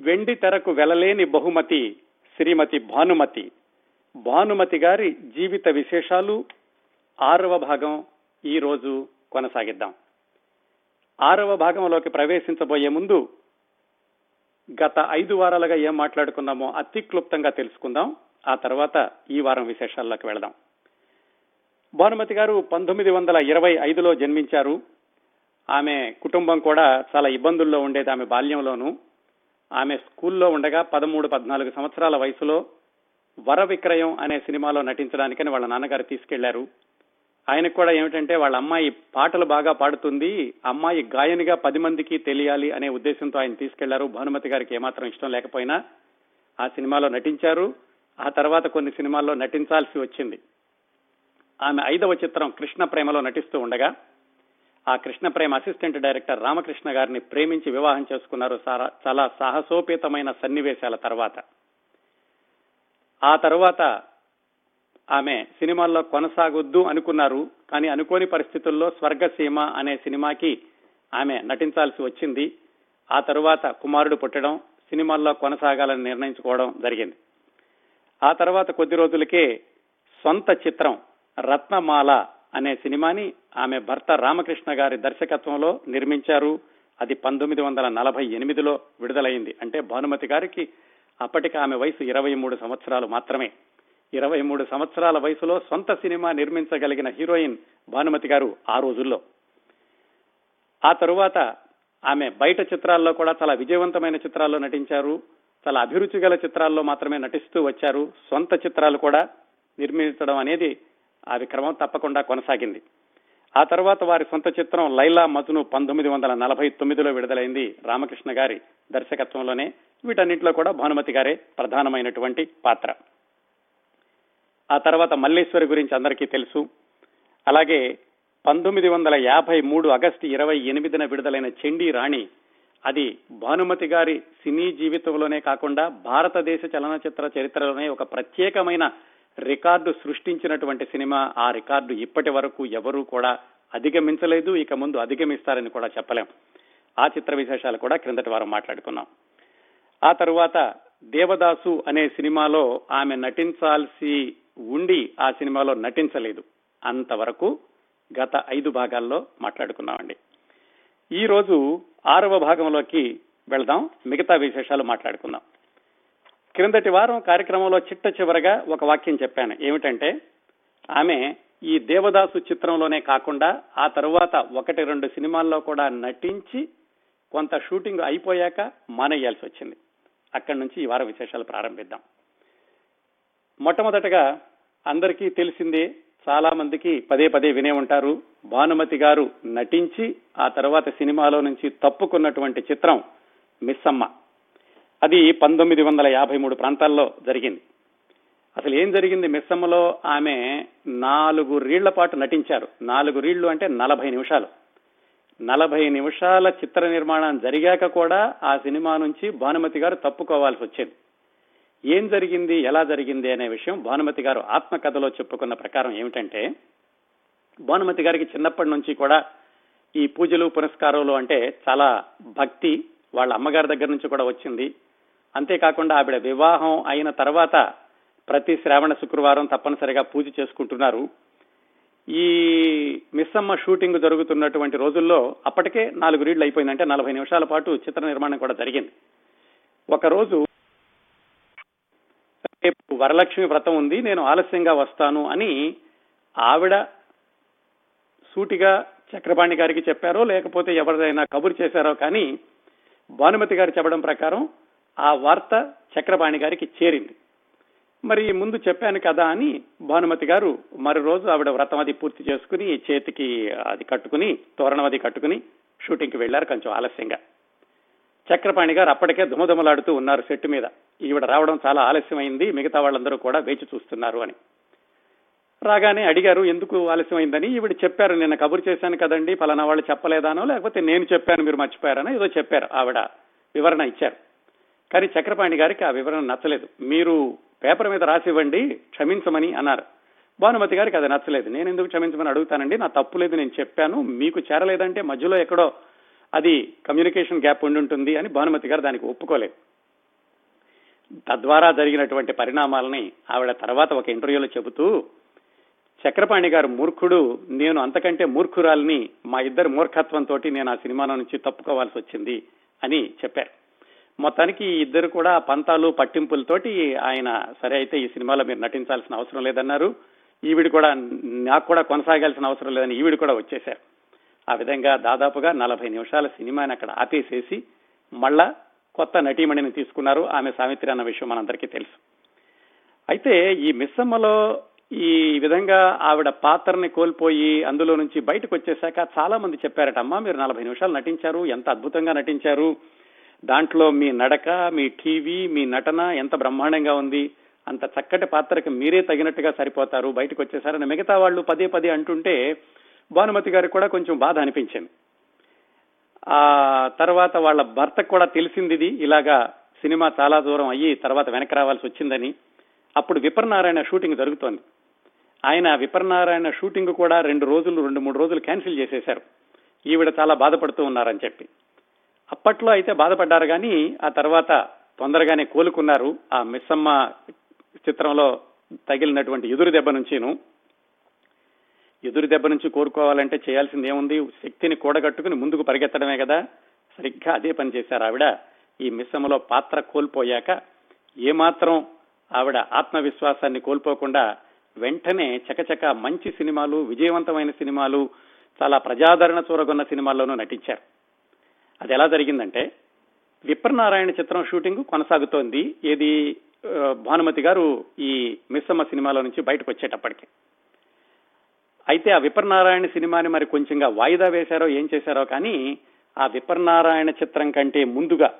వెండి తెరకు వెలలేని బహుమతి శ్రీమతి భానుమతి. భానుమతి గారి జీవిత విశేషాలు ఆరవ భాగం ఈ రోజు కొనసాగిద్దాం. ఆరవ భాగంలోకి ప్రవేశించబోయే ముందు గత ఐదు వారాలుగా ఏం మాట్లాడుకున్నామో అతి క్లుప్తంగా తెలుసుకుందాం. ఆ తర్వాత ఈ వారం విశేషాల్లోకి వెళదాం. భానుమతి గారు పంతొమ్మిది వందల ఇరవై ఐదులో జన్మించారు. ఆమె కుటుంబం కూడా చాలా ఇబ్బందుల్లో ఉండేది ఆమె బాల్యంలోనూ. ఆమె స్కూల్లో ఉండగా పదమూడు పద్నాలుగు సంవత్సరాల వయసులో వర విక్రయం అనే సినిమాలో నటించడానికని వాళ్ళ నాన్నగారు తీసుకెళ్ళారు. ఆయనకు కూడా ఏమిటంటే వాళ్ళ అమ్మాయి పాటలు బాగా పాడుతుంది అమ్మాయి గాయనిగా పది మందికి తెలియాలి అనే ఉద్దేశంతో ఆయన తీసుకెళ్ళారు. భానుమతి గారికి ఏమాత్రం ఇష్టం లేకపోయినా ఆ సినిమాలో నటించారు. ఆ తర్వాత కొన్ని సినిమాల్లో నటించాల్సి వచ్చింది. ఆమె ఐదవ చిత్రం కృష్ణ ప్రేమలో నటిస్తూ ఉండగా ఆ కృష్ణ ప్రేమ అసిస్టెంట్ డైరెక్టర్ రామకృష్ణ గారిని ప్రేమించి వివాహం చేసుకున్నారు చాలా సాహసోపేతమైన సన్నివేశాల తర్వాత. ఆ తర్వాత ఆమె సినిమాల్లో కొనసాగొద్దు అనుకున్నారు కానీ అనుకోని పరిస్థితుల్లో స్వర్గసీమ అనే సినిమాకి ఆమె నటించాల్సి వచ్చింది. ఆ తరువాత కుమారుడు పుట్టడం సినిమాల్లో కొనసాగాలని నిర్ణయించుకోవడం జరిగింది. ఆ తర్వాత కొద్ది రోజులకే సొంత చిత్రం రత్నమాల అనే సినిమాని ఆమె భర్త రామకృష్ణ గారి దర్శకత్వంలో నిర్మించారు. అది పంతొమ్మిది వందల నలభై ఎనిమిదిలో విడుదలైంది. అంటే భానుమతి గారికి అప్పటికి ఆమె వయసు ఇరవై మూడు సంవత్సరాలు మాత్రమే. ఇరవై మూడు సంవత్సరాల వయసులో సొంత సినిమా నిర్మించగలిగిన హీరోయిన్ భానుమతి గారు ఆ రోజుల్లో. ఆ తరువాత ఆమె బయట చిత్రాల్లో కూడా చాలా విజయవంతమైన చిత్రాల్లో నటించారు. చాలా అభిరుచి గల చిత్రాల్లో మాత్రమే నటిస్తూ వచ్చారు. సొంత చిత్రాలు కూడా నిర్మించడం అనేది అది క్రమం తప్పకుండా కొనసాగింది. ఆ తర్వాత వారి సొంత చిత్రం లైలా మజును పంతొమ్మిది వందల నలభై తొమ్మిదిలో విడుదలైంది రామకృష్ణ గారి దర్శకత్వంలోనే. వీటన్నింటిలో కూడా భానుమతి గారే ప్రధానమైనటువంటి పాత్ర. ఆ తర్వాత మల్లేశ్వరి గురించి అందరికీ తెలుసు. అలాగే పంతొమ్మిది వందల యాభై మూడు ఆగస్టు ఇరవై ఎనిమిదిన విడుదలైన చెండి రాణి అది భానుమతి గారి సినీ జీవితంలోనే కాకుండా భారతదేశ చలనచిత్ర చరిత్రలోనే ఒక ప్రత్యేకమైన రికార్డు సృష్టించినటువంటి సినిమా ఆ రికార్డు ఇప్పటి వరకు ఎవరూ కూడా అధిగమించలేదు. ఇక ముందు అధిగమిస్తారని కూడా చెప్పలేం. ఆ చిత్ర విశేషాలు కూడా క్రిందటి వారం మాట్లాడుకున్నాం. ఆ తరువాత దేవదాసు అనే సినిమాలో ఆమె నటించాల్సి ఉండి ఆ సినిమాలో నటించలేదు. అంతవరకు గత ఐదు భాగాల్లో మాట్లాడుకున్నామండి. ఈ రోజు ఆరవ భాగంలోకి వెళదాం. మిగతా విశేషాలు మాట్లాడుకుందాం. క్రిందటి వారం కార్యక్రమంలో చిట్ట చివరగా ఒక వాక్యం చెప్పాను. ఏమిటంటే ఆమె ఈ దేవదాసు చిత్రంలోనే కాకుండా ఆ తరువాత ఒకటి రెండు సినిమాల్లో కూడా నటించి కొంత షూటింగ్ అయిపోయాక మానేయాల్సి వచ్చింది. అక్కడి నుంచి ఈ వారం విశేషాలు ప్రారంభిద్దాం. మొట్టమొదటగా అందరికీ తెలిసిందే చాలా మందికి పదే పదే వినే ఉంటారు. భానుమతి గారు నటించి ఆ తర్వాత సినిమాలో నుంచి తప్పుకున్నటువంటి చిత్రం మిస్సమ్మ. అది పంతొమ్మిది వందల యాభై మూడు ప్రాంతాల్లో జరిగింది. అసలు ఏం జరిగింది మిస్సమ్మలో? ఆమె నాలుగు రీళ్ళ పాటు నటించారు. నాలుగు రీళ్ళు అంటే నలభై నిమిషాలు. నలభై నిమిషాల చిత్ర నిర్మాణం జరిగాక కూడా ఆ సినిమా నుంచి భానుమతి గారు తప్పుకోవాల్సి వచ్చింది. ఏం జరిగింది? ఎలా జరిగింది అనే విషయం భానుమతి గారు ఆత్మకథలో చెప్పుకున్న ప్రకారం ఏమిటంటే భానుమతి గారికి చిన్నప్పటి నుంచి కూడా ఈ పూజలు పురస్కారాలు అంటే చాలా భక్తి. వాళ్ళ అమ్మగారి దగ్గర నుంచి కూడా వచ్చింది. అంతేకాకుండా ఆవిడ వివాహం అయిన తర్వాత ప్రతి శ్రావణ శుక్రవారం తప్పనిసరిగా పూజ చేసుకుంటున్నారు. ఈ మిస్సమ్మ షూటింగ్ జరుగుతున్నటువంటి రోజుల్లో అప్పటికే నాలుగు రీడ్లు అయిపోయిందంటే నలభై నిమిషాల పాటు చిత్ర నిర్మాణం కూడా జరిగింది. ఒకరోజు రేపు వరలక్ష్మి వ్రతం ఉంది నేను ఆలస్యంగా వస్తాను అని ఆవిడ సూటిగా చక్రపాణి గారికి చెప్పారో లేకపోతే ఎవరిదైనా కబురు చేశారో కానీ భానుమతి గారు చెప్పడం ప్రకారం ఆ వార్త చక్రపాణి గారికి చేరింది. మరి ముందు చెప్పాను కదా అని భానుమతి గారు మరో రోజు ఆవిడ వ్రతం అది పూర్తి చేసుకుని చేతికి అది కట్టుకుని తోరణం అది కట్టుకుని షూటింగ్కి వెళ్ళారు కొంచెం ఆలస్యంగా. చక్రపాణి గారు అప్పటికే దుమదుమలాడుతూ ఉన్నారు సెట్టు మీద. ఈవిడ రావడం చాలా ఆలస్యమైంది మిగతా వాళ్ళందరూ కూడా వేచి చూస్తున్నారు అని. రాగానే అడిగారు ఎందుకు ఆలస్యమైందని? ఈవిడ చెప్పారు నిన్న కబురు చేశాను కదండి ఫలానా వాళ్ళు చెప్పలేదానో లేకపోతే నేను చెప్పాను మీరు మర్చిపోయారనో ఏదో చెప్పారు ఆవిడ వివరణ ఇచ్చారు. కానీ చక్రపాణి గారికి ఆ వివరణ నచ్చలేదు. మీరు పేపర్ మీద రాసివ్వండి క్షమించమని అన్నారు. భానుమతి గారికి అది నచ్చలేదు. నేను ఎందుకు క్షమించమని అడుగుతానండి? నా తప్పు లేదు నేను చెప్పాను. మీకు చేరలేదంటే మధ్యలో ఎక్కడో అది కమ్యూనికేషన్ గ్యాప్ ఉండి ఉంటుంది అని భానుమతి గారు దానికి ఒప్పుకోలేదు. తద్వారా జరిగినటువంటి పరిణామాలని ఆవిడ తర్వాత ఒక ఇంటర్వ్యూలో చెబుతూ చక్రపాణి గారు మూర్ఖుడు. నేను అంతకంటే మూర్ఖురాల్ని మా ఇద్దరు మూర్ఖత్వంతో నేను ఆ సినిమాలో నుంచి తప్పుకోవాల్సి వచ్చింది అని చెప్పారు. మొత్తానికి ఇద్దరు కూడా పంతాలు పట్టింపులతోటి ఆయన సరే అయితే ఈ సినిమాలో మీరు నటించాల్సిన అవసరం లేదన్నారు. ఈవిడ కూడా నాకు కూడా కొనసాగాల్సిన అవసరం లేదని ఈవిడ కూడా వచ్చేశారు. ఆ విధంగా దాదాపుగా నలభై నిమిషాల సినిమాని అక్కడ ఆపేసేసి మళ్ళా కొత్త నటీమణిని తీసుకున్నారు ఆమె సావిత్రి అన్న విషయం మనందరికీ తెలుసు. అయితే ఈ మిస్సమ్మలో ఈ విధంగా ఆవిడ పాత్రని కోల్పోయి అందులో నుంచి బయటకు వచ్చేశాక చాలా మంది చెప్పారట అమ్మా మీరు నలభై నిమిషాలు నటించారు ఎంత అద్భుతంగా నటించారు దాంట్లో మీ నడక మీ టీవీ మీ నటన ఎంత బ్రహ్మాండంగా ఉంది అంత చక్కటి పాత్రకి మీరే తగినట్టుగా సరిపోతారు బయటకు వచ్చేసారని మిగతా వాళ్ళు పదే పదే అంటుంటే భానుమతి గారికి కూడా కొంచెం బాధ అనిపించింది. ఆ తర్వాత వాళ్ళ భర్తకు కూడా తెలిసింది ఇది ఇలాగా సినిమా చాలా దూరం అయ్యి తర్వాత వెనక రావాల్సి వచ్చిందని. అప్పుడు విపర్నారాయణ షూటింగ్ జరుగుతోంది. ఆయన విపర్నారాయణ షూటింగ్ కూడా రెండు రోజులు రెండు మూడు రోజులు క్యాన్సిల్ చేసేశారు. ఈవిడ చాలా బాధపడుతూ ఉన్నారని చెప్పి. అప్పట్లో అయితే బాధపడ్డారు కానీ ఆ తర్వాత తొందరగానే కోలుకున్నారు. ఆ మిస్సమ్మ చిత్రంలో తగిలినటువంటి ఎదురు దెబ్బ నుంచిను. ఎదురు దెబ్బ నుంచి కోరుకోవాలంటే చేయాల్సింది ఏముంది శక్తిని కూడగట్టుకుని ముందుకు పరిగెత్తడమే కదా. సరిగ్గా అదే పని చేశారు ఆవిడ. ఈ మిశ్రమలో పాత్ర కోల్పోయాక ఏమాత్రం ఆవిడ ఆత్మవిశ్వాసాన్ని కోల్పోకుండా వెంటనే చకచక మంచి సినిమాలు విజయవంతమైన సినిమాలు చాలా ప్రజాదరణ చూరగొన్న సినిమాల్లోనూ నటించారు. అది ఎలా జరిగిందంటే విప్రనారాయణ చిత్రం షూటింగ్ కొనసాగుతోంది. ఏది భానుమతి గారు ఈ మిస్సమ్మ సినిమాలో నుంచి బయటకు వచ్చేటప్పటికి. అయితే ఆ విప్రనారాయణ సినిమాని మరి కొంచెంగా వాయిదా వేశారో ఏం చేశారో కానీ ఆ విపర్నారాయణ చిత్రం కంటే ముందుగా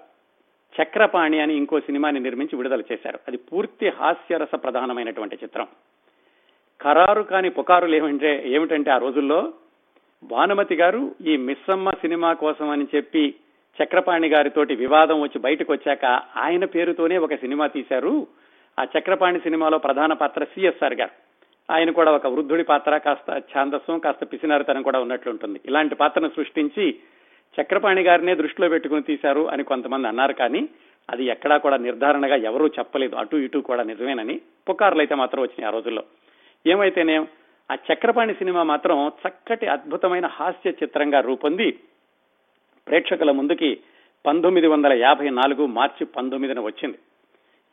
చక్రపాణి అని ఇంకో సినిమాని నిర్మించి విడుదల చేశారు. అది పూర్తి హాస్యరస ప్రధానమైనటువంటి చిత్రం. ఖరారు కాని పుకారులు ఏమంటే ఏమిటంటే ఆ రోజుల్లో భానుమతి గారు ఈ మిస్సమ్మ సినిమా కోసం అని చెప్పి చక్రపాణి గారితోటి వివాదం వచ్చి బయటకు వచ్చాక ఆయన పేరుతోనే ఒక సినిమా తీశారు. ఆ చక్రపాణి సినిమాలో ప్రధాన పాత్ర సిఎస్ఆర్ గారు. ఆయన కూడా ఒక వృద్ధుడి పాత్ర కాస్త ఛాందస్సం కాస్త పిసినారితనం కూడా ఉన్నట్లుంటుంది ఇలాంటి పాత్రను సృష్టించి చక్రపాణి గారినే దృష్టిలో పెట్టుకుని తీశారు అని కొంతమంది అన్నారు కానీ అది ఎక్కడా కూడా నిర్ధారణగా ఎవరూ చెప్పలేదు. అటు ఇటు కూడా నిజమేనని పుకార్లు అయితే మాత్రం వచ్చినాయి ఆ రోజుల్లో. ఏమైతేనేం? ఆ చక్రపాణి సినిమా మాత్రం చక్కటి అద్భుతమైన హాస్య చిత్రంగా రూపొంది. ప్రేక్షకుల ముందుకి పంతొమ్మిది వందల యాభై నాలుగు మార్చి పంతొమ్మిదిన వచ్చింది.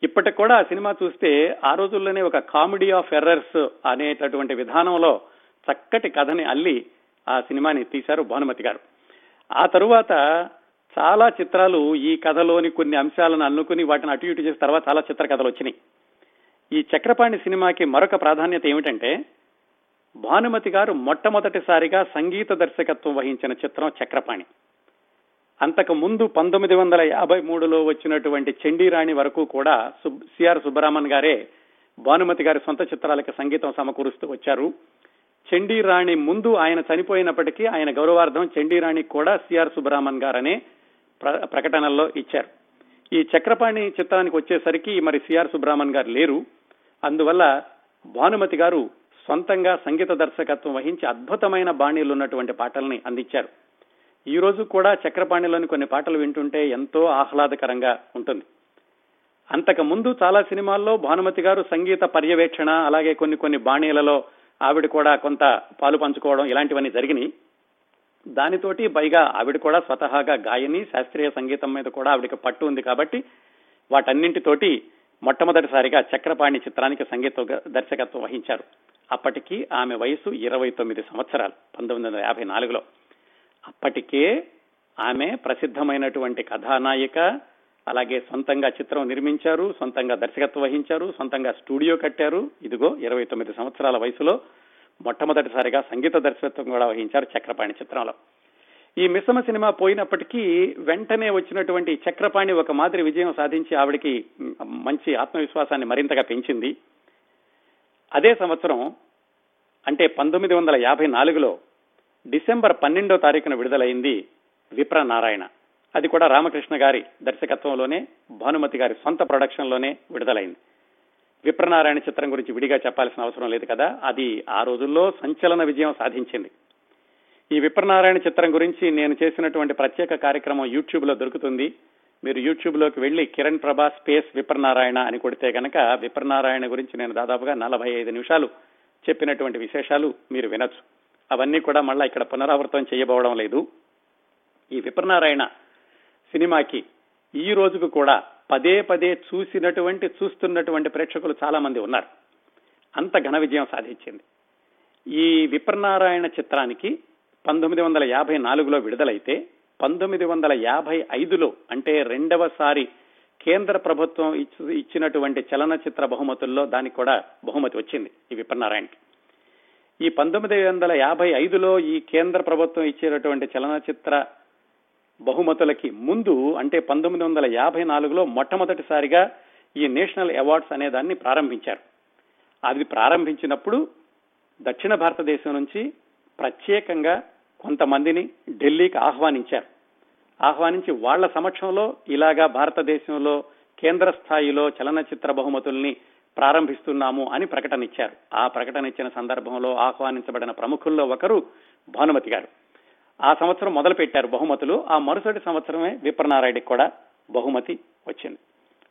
ఇప్పటికి కూడా ఆ సినిమా చూస్తే ఆ రోజుల్లోనే ఒక కామెడీ ఆఫ్ ఎర్రర్స్ అనేటటువంటి విధానంలో చక్కటి కథని అల్లి ఆ సినిమాని తీశారు భానుమతి గారు. ఆ తరువాత చాలా చిత్రాలు ఈ కథలోని కొన్ని అంశాలను అల్లుకుని వాటిని అటు ఇటు చేసిన తర్వాత చాలా చిత్ర కథలు వచ్చినాయి. ఈ చక్రపాణి సినిమాకి మరొక ప్రాధాన్యత ఏమిటంటే భానుమతి గారు మొట్టమొదటిసారిగా సంగీత దర్శకత్వం వహించిన చిత్రం చక్రపాణి. అంతకు ముందు పంతొమ్మిది వందల యాభై మూడులో వచ్చినటువంటి చండీరాణి వరకు కూడా సిఆర్ సుబ్బరామన్ గారే భానుమతి గారి సొంత చిత్రాలకు సంగీతం సమకూరుస్తూ వచ్చారు. చండీరాణి ముందు ఆయన చనిపోయినప్పటికీ ఆయన గౌరవార్థం చండీరాణి కూడా సిఆర్ సుబ్బరామన్ గారనే ప్రకటనల్లో ఇచ్చారు. ఈ చక్రపాణి చిత్రానికి వచ్చేసరికి మరి సిఆర్ సుబ్రహ్మణ్ గారు లేరు. అందువల్ల భానుమతి గారు సొంతంగా సంగీత దర్శకత్వం వహించి అద్భుతమైన బాణీలు ఉన్నటువంటి పాటల్ని అందించారు. ఈ రోజు కూడా చక్రపాణిలోని కొన్ని పాటలు వింటుంటే ఎంతో ఆహ్లాదకరంగా ఉంటుంది. అంతకు ముందు చాలా సినిమాల్లో భానుమతి గారు సంగీత పర్యవేక్షణ అలాగే కొన్ని కొన్ని బాణీలలో ఆవిడ కూడా కొంత పాలు పంచుకోవడం ఇలాంటివన్నీ జరిగినాయి. దానితోటి పైగా ఆవిడ కూడా స్వతహాగా గాయని శాస్త్రీయ సంగీతం మీద కూడా ఆవిడకి పట్టు ఉంది కాబట్టి వాటన్నింటితోటి మొట్టమొదటిసారిగా చక్రపాణి చిత్రానికి సంగీత దర్శకత్వం వహించారు. అప్పటికి ఆమె వయసు ఇరవై తొమ్మిది సంవత్సరాలు పంతొమ్మిది వందల యాభై నాలుగులో. అప్పటికే ఆమె ప్రసిద్ధమైనటువంటి కథానాయిక అలాగే సొంతంగా చిత్రం నిర్మించారు సొంతంగా దర్శకత్వం వహించారు సొంతంగా స్టూడియో కట్టారు. ఇదిగో ఇరవై తొమ్మిది సంవత్సరాల వయసులో మొట్టమొదటిసారిగా సంగీత దర్శకత్వం కూడా వహించారు చక్రపాణి చిత్రంలో. ఈ మిశ్రమ సినిమా పోయినప్పటికీ వెంటనే వచ్చినటువంటి చక్రపాణి ఒక మాదిరి విజయం సాధించి ఆవిడికి మంచి ఆత్మవిశ్వాసాన్ని మరింతగా పెంచింది. అదే సంవత్సరం అంటే పంతొమ్మిది వందల యాభై నాలుగులో డిసెంబర్ పన్నెండో తారీఖున విడుదలైంది విప్ర నారాయణ అది కూడా రామకృష్ణ గారి దర్శకత్వంలోనే భానుమతి గారి సొంత ప్రొడక్షన్లోనే విడుదలైంది. విప్రనారాయణ చిత్రం గురించి విడిగా చెప్పాల్సిన అవసరం లేదు కదా అది ఆ రోజుల్లో సంచలన విజయం సాధించింది. ఈ విప్రనారాయణ చిత్రం గురించి నేను చేసినటువంటి ప్రత్యేక కార్యక్రమం యూట్యూబ్లో దొరుకుతుంది. మీరు యూట్యూబ్లోకి వెళ్ళి కిరణ్ ప్రభా స్పేస్ విప్రనారాయణ అని కొడితే కనుక విప్రనారాయణ గురించి నేను దాదాపుగా నలభై ఐదు నిమిషాలు చెప్పినటువంటి విశేషాలు మీరు వినొచ్చు. అవన్నీ కూడా మళ్ళా ఇక్కడ పునరావృతం చేయబోవడం లేదు. ఈ విప్రనారాయణ సినిమాకి ఈ రోజుకు కూడా పదే పదే చూసినటువంటి చూస్తున్నటువంటి ప్రేక్షకులు చాలా మంది ఉన్నారు. అంత ఘన విజయం సాధించింది. ఈ విప్రనారాయణ చిత్రానికి పంతొమ్మిది వందల యాభై నాలుగులో విడుదలైతే పంతొమ్మిది వందల యాభై ఐదులో అంటే రెండవసారి కేంద్ర ప్రభుత్వం ఇచ్చినటువంటి చలనచిత్ర బహుమతుల్లో దానికి కూడా బహుమతి వచ్చింది ఈ విప్రనారాయణకి. ఈ పంతొమ్మిది వందల యాభై ఐదులో ఈ కేంద్ర ప్రభుత్వం ఇచ్చేటటువంటి చలనచిత్ర బహుమతులకి ముందు అంటే పంతొమ్మిది వందల యాభై నాలుగులో మొట్టమొదటిసారిగా ఈ నేషనల్ అవార్డ్స్ అనే దాన్ని ప్రారంభించారు. అది ప్రారంభించినప్పుడు దక్షిణ భారతదేశం నుంచి ప్రత్యేకంగా కొంతమందిని ఢిల్లీకి ఆహ్వానించారు. ఆహ్వానించి వాళ్ళ సమక్షంలో ఇలాగా భారతదేశంలో కేంద్ర స్థాయిలో చలనచిత్ర బహుమతుల్ని ప్రారంభిస్తున్నాము అని ప్రకటన ఇచ్చారు. ఆ ప్రకటన ఇచ్చిన సందర్భంలో ఆహ్వానించబడిన ప్రముఖుల్లో ఒకరు భానుమతి గారు. ఆ సంవత్సరం మొదలు పెట్టారు బహుమతులు. ఆ మరుసటి సంవత్సరమే విప్రనారాయణకి కూడా బహుమతి వచ్చింది.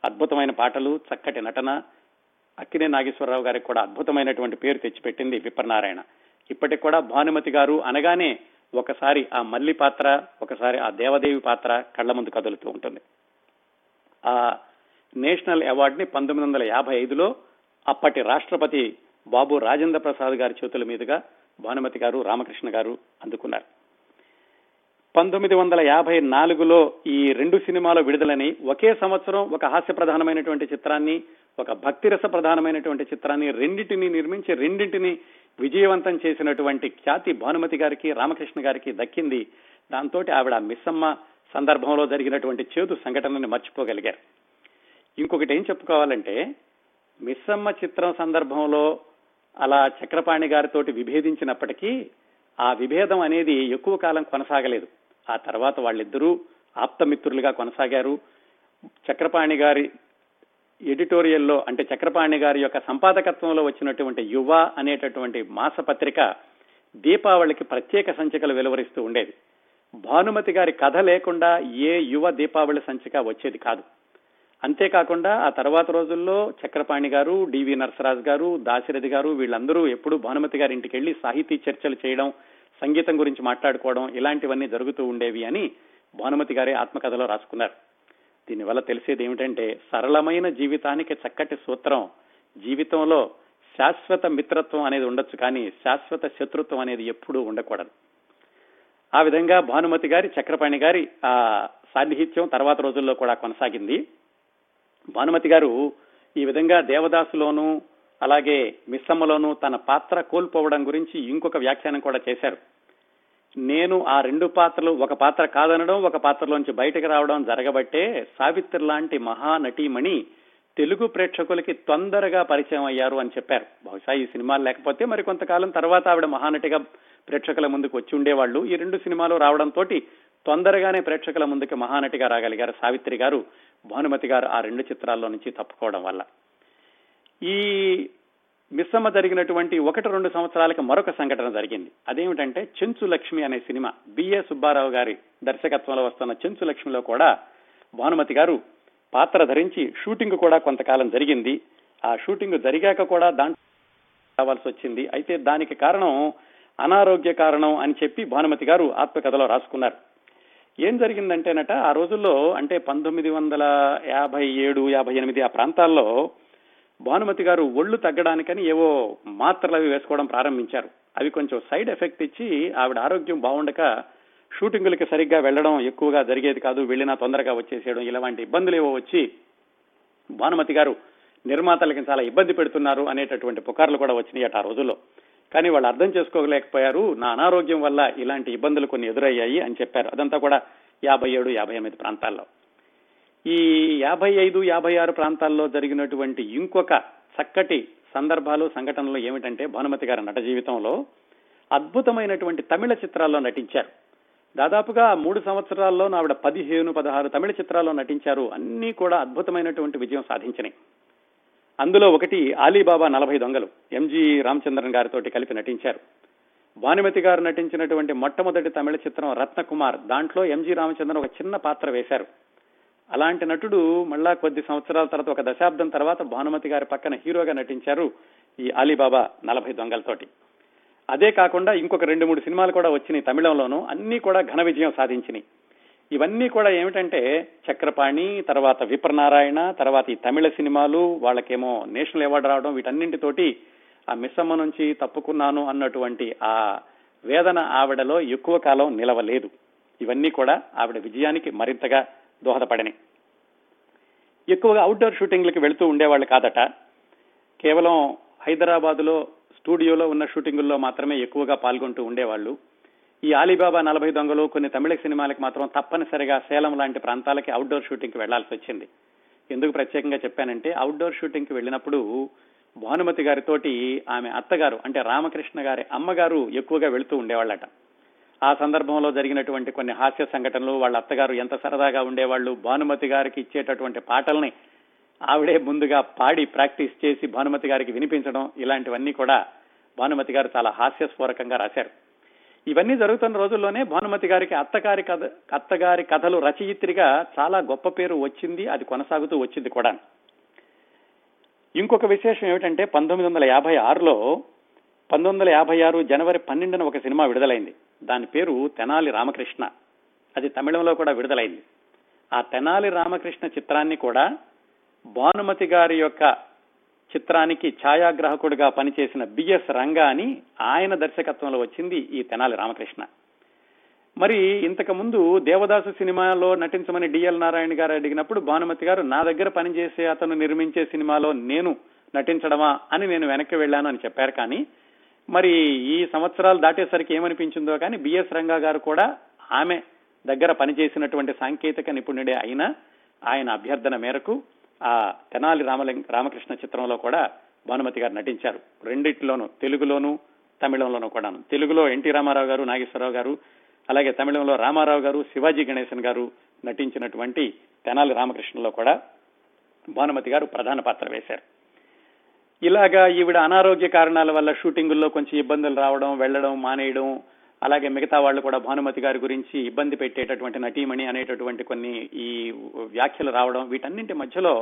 అద్భుతమైన పాటలు చక్కటి నటన అక్కినే నాగేశ్వరరావు గారికి కూడా అద్భుతమైనటువంటి పేరు తెచ్చిపెట్టింది విప్రనారాయణ. ఇప్పటికి కూడా భానుమతి గారు అనగానే ఒకసారి ఆ మల్లి పాత్ర ఒకసారి ఆ దేవదేవి పాత్ర కళ్ళ ముందు కదులుతూ ఉంటుంది. ఆ నేషనల్ అవార్డుని పంతొమ్మిది వందల యాభై ఐదులో అప్పటి రాష్ట్రపతి బాబు రాజేంద్ర ప్రసాద్ గారి చేతుల మీదుగా భానుమతి గారు రామకృష్ణ గారు అందుకున్నారు. పంతొమ్మిది వందల యాభై నాలుగులో ఈ రెండు సినిమాలు విడుదలని ఒకే సంవత్సరం ఒక హాస్య ప్రధానమైనటువంటి చిత్రాన్ని ఒక భక్తిరస ప్రధానమైనటువంటి చిత్రాన్ని రెండింటిని నిర్మించి రెండింటిని విజయవంతం చేసినటువంటి ఖ్యాతి భానుమతి గారికి రామకృష్ణ గారికి దక్కింది. దాంతో ఆవిడ మిస్సమ్మ సందర్భంలో జరిగినటువంటి చేదు సంఘటనని మర్చిపోగలిగారు. ఇంకొకటి ఏం చెప్పుకోవాలంటే మిస్సమ్మ చిత్రం సందర్భంలో అలా చక్రపాణి గారితో విభేదించినప్పటికీ ఆ విభేదం అనేది ఎక్కువ కాలం కొనసాగలేదు. ఆ తర్వాత వాళ్ళిద్దరూ ఆప్తమిత్రులుగా కొనసాగారు. చక్రపాణి గారి ఎడిటోరియల్లో అంటే చక్రపాణి గారి యొక్క సంపాదకత్వంలో వచ్చినటువంటి యువ అనేటటువంటి మాసపత్రిక దీపావళికి ప్రత్యేక సంచికలు వెలువరిస్తూ ఉండేది. భానుమతి గారి కథ లేకుండా ఏ యువ దీపావళి సంచిక వచ్చేది కాదు. అంతేకాకుండా ఆ తర్వాత రోజుల్లో చక్రపాణి గారు డివి నరసరాజు గారు దాశరథి గారు వీళ్ళందరూ ఎప్పుడూ భానుమతి గారి ఇంటికి వెళ్ళి సాహితీ చర్చలు చేయడం సంగీతం గురించి మాట్లాడుకోవడం ఇలాంటివన్నీ జరుగుతూ ఉండేవి అని భానుమతి గారి ఆత్మకథలో రాసుకున్నారు. దీనివల్ల తెలిసేది ఏమిటంటే సరళమైన జీవితానికి చక్కటి సూత్రం జీవితంలో శాశ్వత మిత్రత్వం అనేది ఉండొచ్చు కానీ శాశ్వత శత్రుత్వం అనేది ఎప్పుడూ ఉండకూడదు. ఆ విధంగా భానుమతి గారి చక్రపాణి గారి ఆ సాన్నిహిత్యం తర్వాత రోజుల్లో కూడా కొనసాగింది. భానుమతి గారు ఈ విధంగా దేవదాసులోను అలాగే మిస్సమ్మలోను తన పాత్ర కోల్పోవడం గురించి ఇంకొక వ్యాఖ్యానం కూడా చేశారు. నేను ఆ రెండు పాత్రలు ఒక పాత్ర కాదనడం ఒక పాత్రలోంచి బయటకు రావడం జరగబట్టే సావిత్రి లాంటి మహానటీమణి తెలుగు ప్రేక్షకులకి తొందరగా పరిచయం అయ్యారు అని చెప్పారు. బహుశా ఈ సినిమాలు లేకపోతే మరి కొంతకాలం తర్వాత ఆవిడ మహానటిగా ప్రేక్షకుల ముందుకు వచ్చి ఉండేవాళ్ళు. ఈ రెండు సినిమాలు రావడంతో తొందరగానే ప్రేక్షకుల ముందుకు మహానటిగా రాగలిగారు సావిత్రి గారు. భానుమతి గారు ఆ రెండు చిత్రాల్లో నుంచి తప్పుకోవడం వల్ల. ఈ మిస్సమ్మ జరిగినటువంటి ఒకటి రెండు సంవత్సరాలకి మరొక సంఘటన జరిగింది. అదేమిటంటే చెంచు లక్ష్మి అనే సినిమా బిఏ సుబ్బారావు గారి దర్శకత్వంలో వస్తున్న చెంచు లక్ష్మిలో కూడా భానుమతి గారు పాత్ర ధరించి షూటింగ్ కూడా కొంతకాలం జరిగింది. ఆ షూటింగ్ జరిగాక కూడా దాంట్లో రావాల్సి వచ్చింది. అయితే దానికి కారణం అనారోగ్య కారణం అని చెప్పి భానుమతి గారు ఆత్మకథలో రాసుకున్నారు. ఏం జరిగిందంటేనట ఆ రోజుల్లో అంటే పంతొమ్మిది వందల యాభై ఏడు యాభై ఎనిమిది ఆ ప్రాంతాల్లో భానుమతి గారు ఒళ్ళు తగ్గడానికని ఏవో మాత్రలు అవి వేసుకోవడం ప్రారంభించారు. అవి కొంచెం సైడ్ ఎఫెక్ట్ ఇచ్చి ఆవిడ ఆరోగ్యం బాగుండక షూటింగులకి సరిగ్గా వెళ్ళడం ఎక్కువగా జరిగేది కాదు వెళ్ళినా తొందరగా వచ్చేసేయడం ఇలాంటి ఇబ్బందులు ఏవో వచ్చి భానుమతి గారు నిర్మాతలకి చాలా ఇబ్బంది పెడుతున్నారు అనేటటువంటి పుకార్లు కూడా వచ్చినాయి ఆ రోజుల్లో. కానీ వాళ్ళు అర్థం చేసుకోలేకపోయారు నా అనారోగ్యం వల్ల ఇలాంటి ఇబ్బందులు కొన్ని ఎదురయ్యాయి అని చెప్పారు. అదంతా కూడా యాభై ఏడు యాభై ఎనిమిది ప్రాంతాల్లో. ఈ యాభై ఐదు యాభై ఆరు ప్రాంతాల్లో జరిగినటువంటి ఇంకొక చక్కటి సందర్భాలు సంఘటనలు ఏమిటంటే భానుమతి గారి నట జీవితంలో అద్భుతమైనటువంటి తమిళ చిత్రాల్లో నటించారు. దాదాపుగా మూడు సంవత్సరాల్లో ఆవిడ పదిహేను పదహారు తమిళ చిత్రాల్లో నటించారు. అన్ని కూడా అద్భుతమైనటువంటి విజయం సాధించినాయి. అందులో ఒకటి ఆలీబాబా నలభై దొంగలు ఎంజి రామచంద్రన్ గారితో కలిపి నటించారు. భానుమతి గారు నటించినటువంటి మొట్టమొదటి తమిళ చిత్రం రత్నకుమార్ దాంట్లో ఎంజి రామచంద్రన్ ఒక చిన్న పాత్ర వేశారు. అలాంటి నటుడు మళ్ళా కొద్ది సంవత్సరాల తర్వాత ఒక దశాబ్దం తర్వాత భానుమతి గారి పక్కన హీరోగా నటించారు ఈ అలీబాబా నలభై దొంగలతోటి. అదే కాకుండా ఇంకొక రెండు మూడు సినిమాలు కూడా వచ్చినాయి తమిళంలోనూ అన్నీ కూడా ఘన విజయం సాధించినాయి. ఇవన్నీ కూడా ఏమిటంటే చక్రపాణి తర్వాత విప్రనారాయణ తర్వాత ఈ తమిళ సినిమాలు వాళ్ళకేమో నేషనల్ అవార్డు రావడం వీటన్నింటితోటి ఆ మిస్సమ్మ నుంచి తప్పుకున్నాను అన్నటువంటి ఆ వేదన ఆవిడలో ఎక్కువ కాలం నిలవలేదు. ఇవన్నీ కూడా ఆవిడ విజయానికి మరింతగా దోహదపడినాయి ఎక్కువగా అవుట్డోర్ షూటింగ్లకి వెళుతూ ఉండేవాళ్ళు కాదట. కేవలం హైదరాబాద్లో స్టూడియోలో ఉన్న షూటింగుల్లో మాత్రమే ఎక్కువగా పాల్గొంటూ ఉండేవాళ్ళు. ఈ ఆలీబాబా నలభై దొంగలు కొన్ని తమిళ సినిమాలకు మాత్రం తప్పనిసరిగా సేలం లాంటి ప్రాంతాలకి అవుట్డోర్ షూటింగ్కి వెళ్ళాల్సి వచ్చింది. ఎందుకు ప్రత్యేకంగా చెప్పానంటే అవుట్డోర్ షూటింగ్కి వెళ్ళినప్పుడు భానుమతి గారితోటి ఆమె అత్తగారు అంటే రామకృష్ణ గారి అమ్మగారు ఎక్కువగా వెళుతూ ఉండేవాళ్ళట. ఆ సందర్భంలో జరిగినటువంటి కొన్ని హాస్య సంఘటనలు వాళ్ళ అత్తగారు ఎంత సరదాగా ఉండేవాళ్ళు భానుమతి గారికి ఇచ్చేటటువంటి పాటల్ని ఆవిడే ముందుగా పాడి ప్రాక్టీస్ చేసి భానుమతి గారికి వినిపించడం ఇలాంటివన్నీ కూడా భానుమతి గారు చాలా హాస్యస్ఫూరకంగా రాశారు. ఇవన్నీ జరుగుతున్న రోజుల్లోనే భానుమతి గారికి అత్తగారి కథ అత్తగారి కథలు రచయిత్రిగా చాలా గొప్ప పేరు వచ్చింది అది కొనసాగుతూ వచ్చింది కూడా ఇంకొక విశేషం ఏమిటంటే పంతొమ్మిది వందల యాభై ఆరులో పంతొమ్మిది వందల యాభై ఆరు జనవరి పన్నెండున ఒక సినిమా విడుదలైంది. దాని పేరు తెనాలి రామకృష్ణ. అది తమిళంలో కూడా విడుదలైంది. ఆ తెనాలి రామకృష్ణ చిత్రాన్ని కూడా భానుమతి గారి యొక్క చిత్రానికి ఛాయాగ్రాహకుడిగా పనిచేసిన బిఎస్ రంగా అని ఆయన దర్శకత్వంలో వచ్చింది ఈ తెనాలి రామకృష్ణ. మరి ఇంతకు ముందు దేవదాసు సినిమాలో నటించమని డిఎల్ నారాయణ గారు అడిగినప్పుడు భానుమతి గారు నా దగ్గర పనిచేసే అతను నిర్మించే సినిమాలో నేను నటించడమా? అని నేను వెనక్కి వెళ్ళాను అని చెప్పారు. కానీ మరి ఈ సంవత్సరాలు దాటేసరికి ఏమనిపించిందో కానీ బిఎస్ రంగా గారు కూడా ఆమె దగ్గర పనిచేసినటువంటి సాంకేతిక నిపుణుడే అయినా ఆయన అభ్యర్థన మేరకు ఆ తెనాలి రామలింగ రామకృష్ణ చిత్రంలో కూడా భానుమతి గారు నటించారు. రెండిట్లోనూ తెలుగులోను తమిళంలోనూ కూడాను. తెలుగులో ఎన్టీ రామారావు గారు నాగేశ్వరరావు గారు అలాగే తమిళంలో రామారావు గారు శివాజీ గణేశన్ గారు నటించినటువంటి తెనాలి రామకృష్ణలో కూడా భానుమతి గారు ప్రధాన పాత్ర వేశారు. ఇలాగా ఈవిడ అనారోగ్య కారణాల వల్ల షూటింగుల్లో కొంచెం ఇబ్బందులు రావడం వెళ్ళడం మానేయడం అలాగే మిగతా వాళ్ళు కూడా భానుమతి గారి గురించి ఇబ్బంది పెట్టేటటువంటి నటీమణి అనేటటువంటి కొన్ని ఈ వ్యాఖ్యలు రావడం వీటన్నింటి మధ్యలో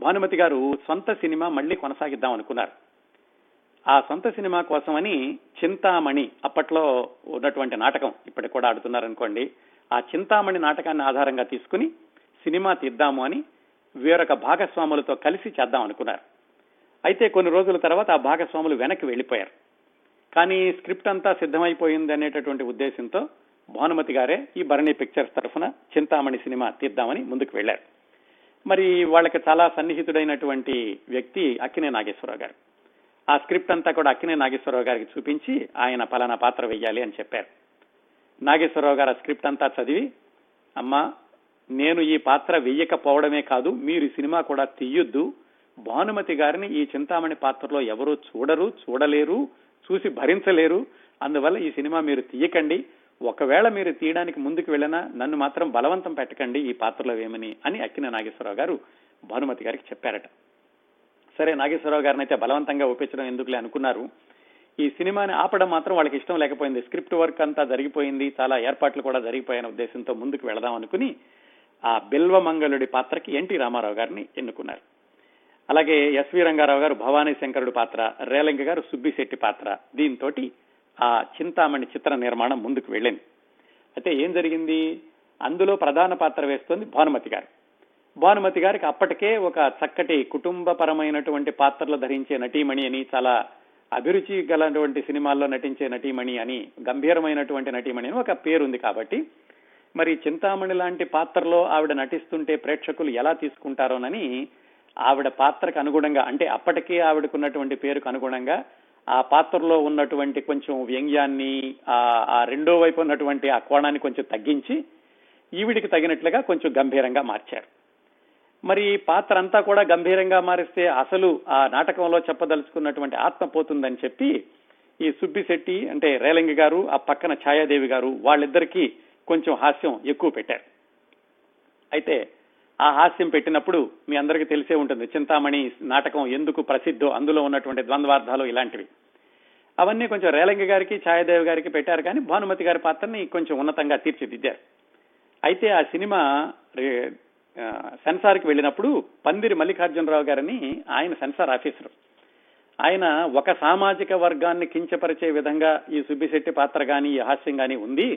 భానుమతి గారు సొంత సినిమా మళ్ళీ కొనసాగిద్దాం అనుకున్నారు. ఆ సొంత సినిమా కోసమని చింతామణి అప్పట్లో ఉన్నటువంటి నాటకం ఇప్పటికి కూడా ఆడుతున్నారనుకోండి ఆ చింతామణి నాటకాన్ని ఆధారంగా తీసుకుని సినిమా తీద్దాము అని వేరొక భాగస్వాములతో కలిసి చేద్దాం అనుకున్నారు. అయితే కొన్ని రోజుల తర్వాత ఆ భాగస్వాములు వెనక్కి వెళ్ళిపోయారు. కానీ స్క్రిప్ట్ అంతా సిద్ధమైపోయింది అనేటటువంటి ఉద్దేశంతో భానుమతి గారే ఈ భరణి పిక్చర్స్ తరఫున చింతామణి సినిమా తీద్దామని ముందుకు వెళ్ళారు మరి వాళ్ళకి చాలా సన్నిహితుడైనటువంటి వ్యక్తి అక్కినే నాగేశ్వరరావు గారు. ఆ స్క్రిప్ట్ అంతా కూడా అక్కినే నాగేశ్వరరావు గారికి చూపించి ఆయన పలానా పాత్ర వెయ్యాలి అని చెప్పారు. నాగేశ్వరరావు గారు ఆ స్క్రిప్ట్ అంతా చదివి అమ్మా నేను ఈ పాత్ర వెయ్యకపోవడమే కాదు మీరు ఈ సినిమా కూడా తీయొద్దు భానుమతి గారిని ఈ చింతామణి పాత్రలో ఎవరూ చూడరు చూడలేరు చూసి భరించలేరు. అందువల్ల ఈ సినిమా మీరు తీయకండి. ఒకవేళ మీరు తీయడానికి ముందుకు వెళ్ళినా నన్ను మాత్రం బలవంతం పెట్టకండి ఈ పాత్రలో ఏమని అని అక్కిన నాగేశ్వరరావు గారు భానుమతి గారికి చెప్పారట. సరే నాగేశ్వరరావు గారిని అయితే బలవంతంగా ఒప్పించడం ఎందుకులే అనుకున్నారు. ఈ సినిమాని ఆపడం మాత్రం వాళ్ళకి ఇష్టం లేకపోయింది. స్క్రిప్ట్ వర్క్ అంతా జరిగిపోయింది. చాలా ఏర్పాట్లు కూడా జరిగిపోయిన ఉద్దేశంతో ముందుకు వెళదాం అనుకుని ఆ బిల్వమంగళుడి పాత్రకి ఎన్టీ రామారావు గారిని ఎన్నుకున్నారు. అలాగే ఎస్వి రంగారావు గారు భవానీ శంకరుడు పాత్ర రేలంక గారు సుబ్బిశెట్టి పాత్ర. దీంతో ఆ చింతామణి చిత్ర నిర్మాణం ముందుకు వెళ్ళింది. అయితే ఏం జరిగింది? అందులో ప్రధాన పాత్ర వేస్తోంది భానుమతి గారు. భానుమతి గారికి అప్పటికే ఒక చక్కటి కుటుంబపరమైనటువంటి పాత్రలు ధరించే నటీమణి అని చాలా అభిరుచి గలటువంటి సినిమాల్లో నటించే నటీమణి అని గంభీరమైనటువంటి నటీమణి అని ఒక పేరుంది కాబట్టి మరి చింతామణి లాంటి పాత్రలో ఆవిడ నటిస్తుంటే ప్రేక్షకులు ఎలా తీసుకుంటారోనని ఆవిడ పాత్రకు అనుగుణంగా అంటే అప్పటికే ఆవిడకున్నటువంటి పేరుకు అనుగుణంగా ఆ పాత్రలో ఉన్నటువంటి కొంచెం వ్యంగ్యాన్ని ఆ రెండో వైపు ఉన్నటువంటి ఆ కోణాన్ని కొంచెం తగ్గించి ఈవిడికి తగినట్లుగా కొంచెం గంభీరంగా మార్చారు. మరి పాత్ర అంతా కూడా గంభీరంగా మారిస్తే అసలు ఆ నాటకంలో చెప్పదలుచుకున్నటువంటి ఆత్మ పోతుందని చెప్పి ఈ సుబ్బిశెట్టి అంటే రేలంగి గారు ఆ పక్కన ఛాయాదేవి గారు వాళ్ళిద్దరికీ కొంచెం హాస్యం ఎక్కువ పెట్టారు. అయితే ఆ హాస్యం పెట్టినప్పుడు మీ అందరికీ తెలిసే ఉంటుంది. చింతామణి నాటకం ఎందుకు ప్రసిద్ధో అందులో ఉన్నటువంటి ద్వంద్వార్థాలు ఇలాంటివి. అవన్నీ కొంచెం రేలంగి గారికి ఛాయాదేవి గారికి పెట్టారు కానీ భానుమతి గారి పాత్రని కొంచెం ఉన్నతంగా తీర్చిదిద్దారు. అయితే ఆ సినిమా సెన్సార్కి వెళ్ళినప్పుడు పందిరి మల్లికార్జునరావు గారిని ఆయన సెన్సార్ ఆఫీసర్. ఆయన ఒక సామాజిక వర్గాన్ని కించపరిచే విధంగా ఈ సుబ్బిశెట్టి పాత్ర కానీ ఈ హాస్యం కానీ ఉంది.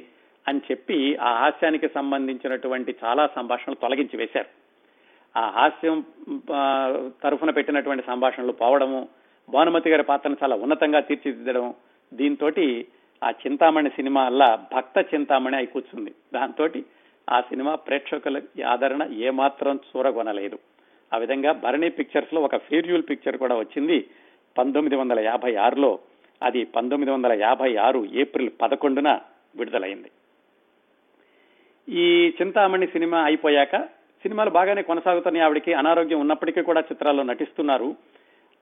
అని చెప్పి ఆ హాస్యానికి సంబంధించినటువంటి చాలా సంభాషణలు తొలగించి వేశారు. ఆ హాస్యం తరఫున పెట్టినటువంటి సంభాషణలు పోవడము భానుమతి గారి పాత్రను చాలా ఉన్నతంగా తీర్చిదిద్దడం దీంతో ఆ చింతామణి సినిమా అలా భక్త చింతామణి అయి కూర్చుంది. దాంతో ఆ సినిమా ప్రేక్షకుల ఆదరణ ఏమాత్రం చూరగొనలేదు. ఆ విధంగా భరణి పిక్చర్స్లో ఒక ఫీర్యూల్ పిక్చర్ కూడా వచ్చింది. పంతొమ్మిది వందల యాభై ఆరులో అది పంతొమ్మిది వందల యాభై ఆరు ఏప్రిల్ పదకొండున విడుదలైంది. ఈ చింతామణి సినిమా అయిపోయాక సినిమాలు బాగానే కొనసాగుతున్నాయి. ఆవిడకి అనారోగ్యం ఉన్నప్పటికీ కూడా చిత్రాల్లో నటిస్తున్నారు.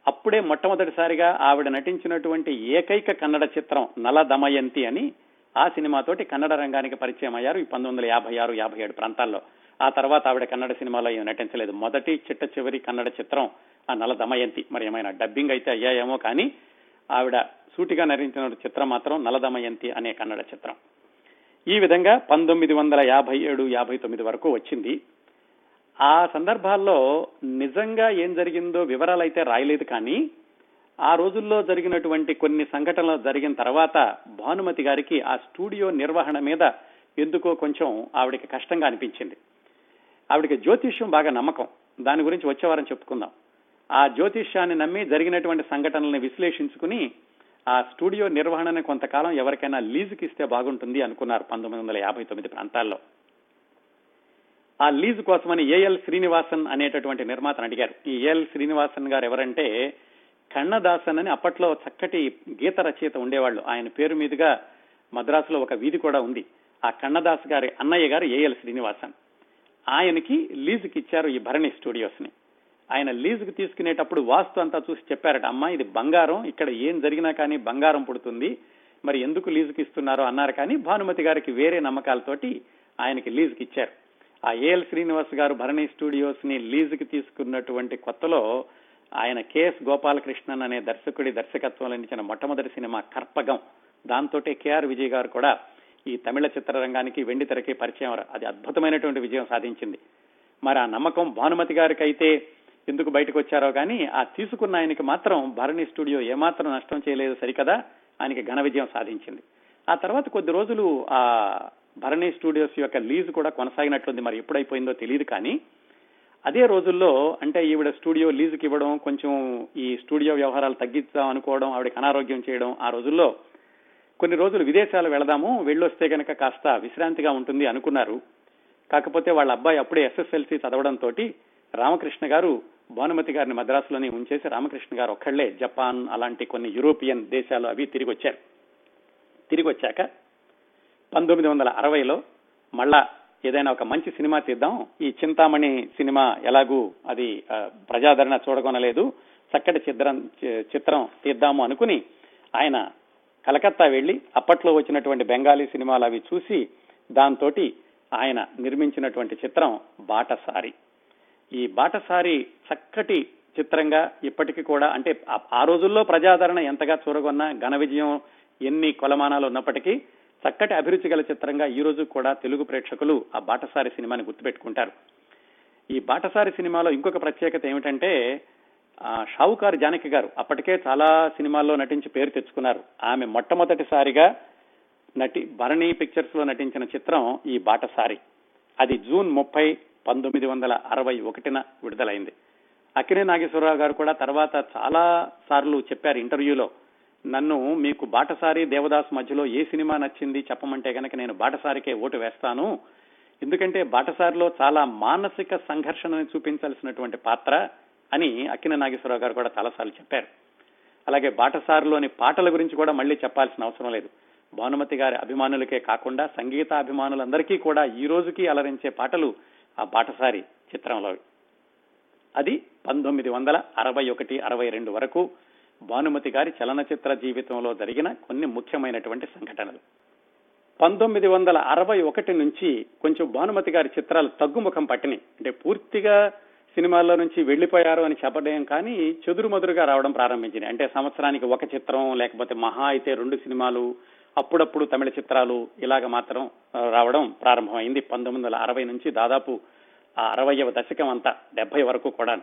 అప్పుడే మొట్టమొదటిసారిగా ఆవిడ నటించినటువంటి ఏకైక కన్నడ చిత్రం నల దమయంతి అని ఆ సినిమాతోటి కన్నడ రంగానికి పరిచయం అయ్యారు ఈ పంతొమ్మిది వందల యాభై ఆరు యాభై ఏడు ప్రాంతాల్లో. ఆ తర్వాత ఆవిడ కన్నడ సినిమాలో ఏమి నటించలేదు. మొదటి చిట్ట చివరి కన్నడ చిత్రం ఆ నల దమయంతి. మరి ఏమైనా డబ్బింగ్ అయితే అయ్యాయేమో కానీ ఆవిడ సూటిగా నటించిన చిత్రం మాత్రం నలదమయంతి అనే కన్నడ చిత్రం. ఈ విధంగా పంతొమ్మిది వందల యాభై ఏడు యాభై తొమ్మిది వరకు వచ్చింది. ఆ సందర్భాల్లో నిజంగా ఏం జరిగిందో వివరాలు అయితే రాయలేదు కానీ ఆ రోజుల్లో జరిగినటువంటి కొన్ని సంఘటనలు జరిగిన తర్వాత భానుమతి గారికి ఆ స్టూడియో నిర్వహణ మీద ఎందుకో కొంచెం ఆవిడకి కష్టంగా అనిపించింది. ఆవిడకి జ్యోతిష్యం బాగా నమ్మకం. దాని గురించి వచ్చేవారని చెప్పుకుందాం. ఆ జ్యోతిష్యాన్ని నమ్మి జరిగినటువంటి సంఘటనల్ని విశ్లేషించుకుని ఆ స్టూడియో నిర్వహణని కొంతకాలం ఎవరికైనా లీజుకి ఇస్తే బాగుంటుంది అనుకున్నారు పంతొమ్మిది వందల యాభై తొమ్మిది ప్రాంతాల్లో. ఆ లీజు కోసమని ఏఎల్ శ్రీనివాసన్ అనేటటువంటి నిర్మాతను అడిగారు. ఈ ఏఎల్ శ్రీనివాసన్ గారు ఎవరంటే కన్నదాసన్ అని అప్పట్లో చక్కటి గీత రచయిత ఉండేవాళ్ళు. ఆయన పేరు మీదుగా మద్రాసులో ఒక వీధి కూడా ఉంది. ఆ కన్నదాస్ గారి అన్నయ్య గారు ఏఎల్ శ్రీనివాసన్. ఆయనకి లీజుకి ఇచ్చారు ఈ భరణి స్టూడియోస్ని ఆయన లీజుకు తీసుకునేటప్పుడు వాస్తు అంతా చూసి చెప్పారట అమ్మ ఇది బంగారం ఇక్కడ ఏం జరిగినా కానీ బంగారం పుడుతుంది మరి ఎందుకు లీజుకి ఇస్తున్నారో అన్నారు కానీ భానుమతి గారికి వేరే నమ్మకాలతోటి ఆయనకి లీజుకి ఇచ్చారు. ఆ ఏఎల్ శ్రీనివాస్ గారు భరణి స్టూడియోస్ని లీజుకి తీసుకున్నటువంటి కొత్తలో ఆయన కెఎస్ గోపాలకృష్ణన్ అనే దర్శకుడి దర్శకత్వంలో అందించిన మొట్టమొదటి సినిమా కర్పగం దాంతో కేఆర్ విజయ్ గారు కూడా ఈ తమిళ చిత్రరంగానికి వెండి తెరకి పరిచయం. అది అద్భుతమైనటువంటి విజయం సాధించింది. మరి ఆ నమ్మకం భానుమతి గారికి అయితే ఎందుకు బయటకు వచ్చారో కానీ ఆ తీసుకున్న ఆయనకి మాత్రం భరణి స్టూడియో ఏమాత్రం నష్టం చేయలేదు సరికదా? ఆయనకి ఘన విజయం సాధించింది. ఆ తర్వాత కొద్ది రోజులు ఆ భరణి స్టూడియోస్ యొక్క లీజు కూడా కొనసాగినట్లుంది. మరి ఎప్పుడైపోయిందో తెలియదు కానీ అదే రోజుల్లో అంటే ఈవిడ స్టూడియో లీజుకి ఇవ్వడం కొంచెం ఈ స్టూడియో వ్యవహారాలు తగ్గిద్దాం అనుకోవడం ఆవిడకి అనారోగ్యం చేయడం ఆ రోజుల్లో కొన్ని రోజులు విదేశాలు వెళదాము వెళ్ళొస్తే కనుక కాస్త విశ్రాంతిగా ఉంటుంది అనుకున్నారు. కాకపోతే వాళ్ళ అబ్బాయి అప్పుడే ఎస్ఎస్ఎల్సి చదవడంతో రామకృష్ణ గారు భానుమతి గారిని మద్రాసులోనే ఉంచేసి రామకృష్ణ గారు ఒక్కళ్ళే జపాన్ అలాంటి కొన్ని యూరోపియన్ దేశాలు అవి తిరిగి వచ్చారు తిరిగి వచ్చాక పంతొమ్మిది వందల అరవైలో మళ్ళా ఏదైనా ఒక మంచి సినిమా తీద్దాం. ఈ చింతామణి సినిమా ఎలాగూ అది ప్రజాదరణ చూడగొనలేదు. చక్కటి చిత్రం చిత్రం తీద్దాము అనుకుని ఆయన కలకత్తా వెళ్ళి అప్పట్లో వచ్చినటువంటి బెంగాలీ సినిమాలు అవి చూసి దాంతో ఆయన నిర్మించినటువంటి చిత్రం బాటసారి. ఈ బాటసారి చక్కటి చిత్రంగా ఇప్పటికీ కూడా అంటే ఆ రోజుల్లో ప్రజాదరణ ఎంతగా చూరగొన్నా ఘన విజయం ఎన్ని కొలమానాలు ఉన్నప్పటికీ చక్కటి అభిరుచి గల చిత్రంగా ఈ రోజు కూడా తెలుగు ప్రేక్షకులు ఆ బాటసారి సినిమాని గుర్తుపెట్టుకుంటారు. ఈ బాటసారి సినిమాలో ఇంకొక ప్రత్యేకత ఏమిటంటే షావుకారు జానకి గారు అప్పటికే చాలా సినిమాల్లో నటించి పేరు తెచ్చుకున్నారు. ఆమె మొట్టమొదటిసారిగా నటి భరణి పిక్చర్స్లో నటించిన చిత్రం ఈ బాటసారి. అది జూన్ ముప్పై పంతొమ్మిది వందల అరవై ఒకటిన విడుదలైంది. అక్కినే నాగేశ్వరరావు గారు కూడా తర్వాత చాలా సార్లు చెప్పారు ఇంటర్వ్యూలో నన్ను మీకు బాటసారి దేవదాస్ మధ్యలో ఏ సినిమా నచ్చింది చెప్పమంటే కనుక నేను బాటసారికే ఓటు వేస్తాను. ఎందుకంటే బాటసారిలో చాలా మానసిక సంఘర్షణని చూపించాల్సినటువంటి పాత్ర అని అక్కిన నాగేశ్వరరావు గారు కూడా చాలాసార్లు చెప్పారు. అలాగే బాటసారిలోని పాటల గురించి కూడా మళ్ళీ చెప్పాల్సిన అవసరం లేదు. భానుమతి గారి అభిమానులకే కాకుండా సంగీత అభిమానులందరికీ కూడా ఈ రోజుకి అలరించే పాటలు ఆ బాటసారి చిత్రంలో. అది పంతొమ్మిది వందల అరవై ఒకటి అరవై రెండు వరకు భానుమతి గారి చలనచిత్ర జీవితంలో జరిగిన కొన్ని ముఖ్యమైనటువంటి సంఘటనలు. పంతొమ్మిది వందల అరవై ఒకటి నుంచి కొంచెం భానుమతి గారి చిత్రాలు తగ్గుముఖం పట్టినాయి. అంటే పూర్తిగా సినిమాల్లో నుంచి వెళ్ళిపోయారు అని చెప్పడం కానీ చెదురుమదురుగా రావడం ప్రారంభించింది అంటే సంవత్సరానికి ఒక చిత్రం లేకపోతే మహా అయితే రెండు సినిమాలు అప్పుడప్పుడు తమిళ చిత్రాలు ఇలాగ మాత్రం రావడం ప్రారంభమైంది. పంతొమ్మిది వందల అరవై నుంచి దాదాపు ఆ అరవయవ దశకం అంతా డెబ్బై వరకు కూడా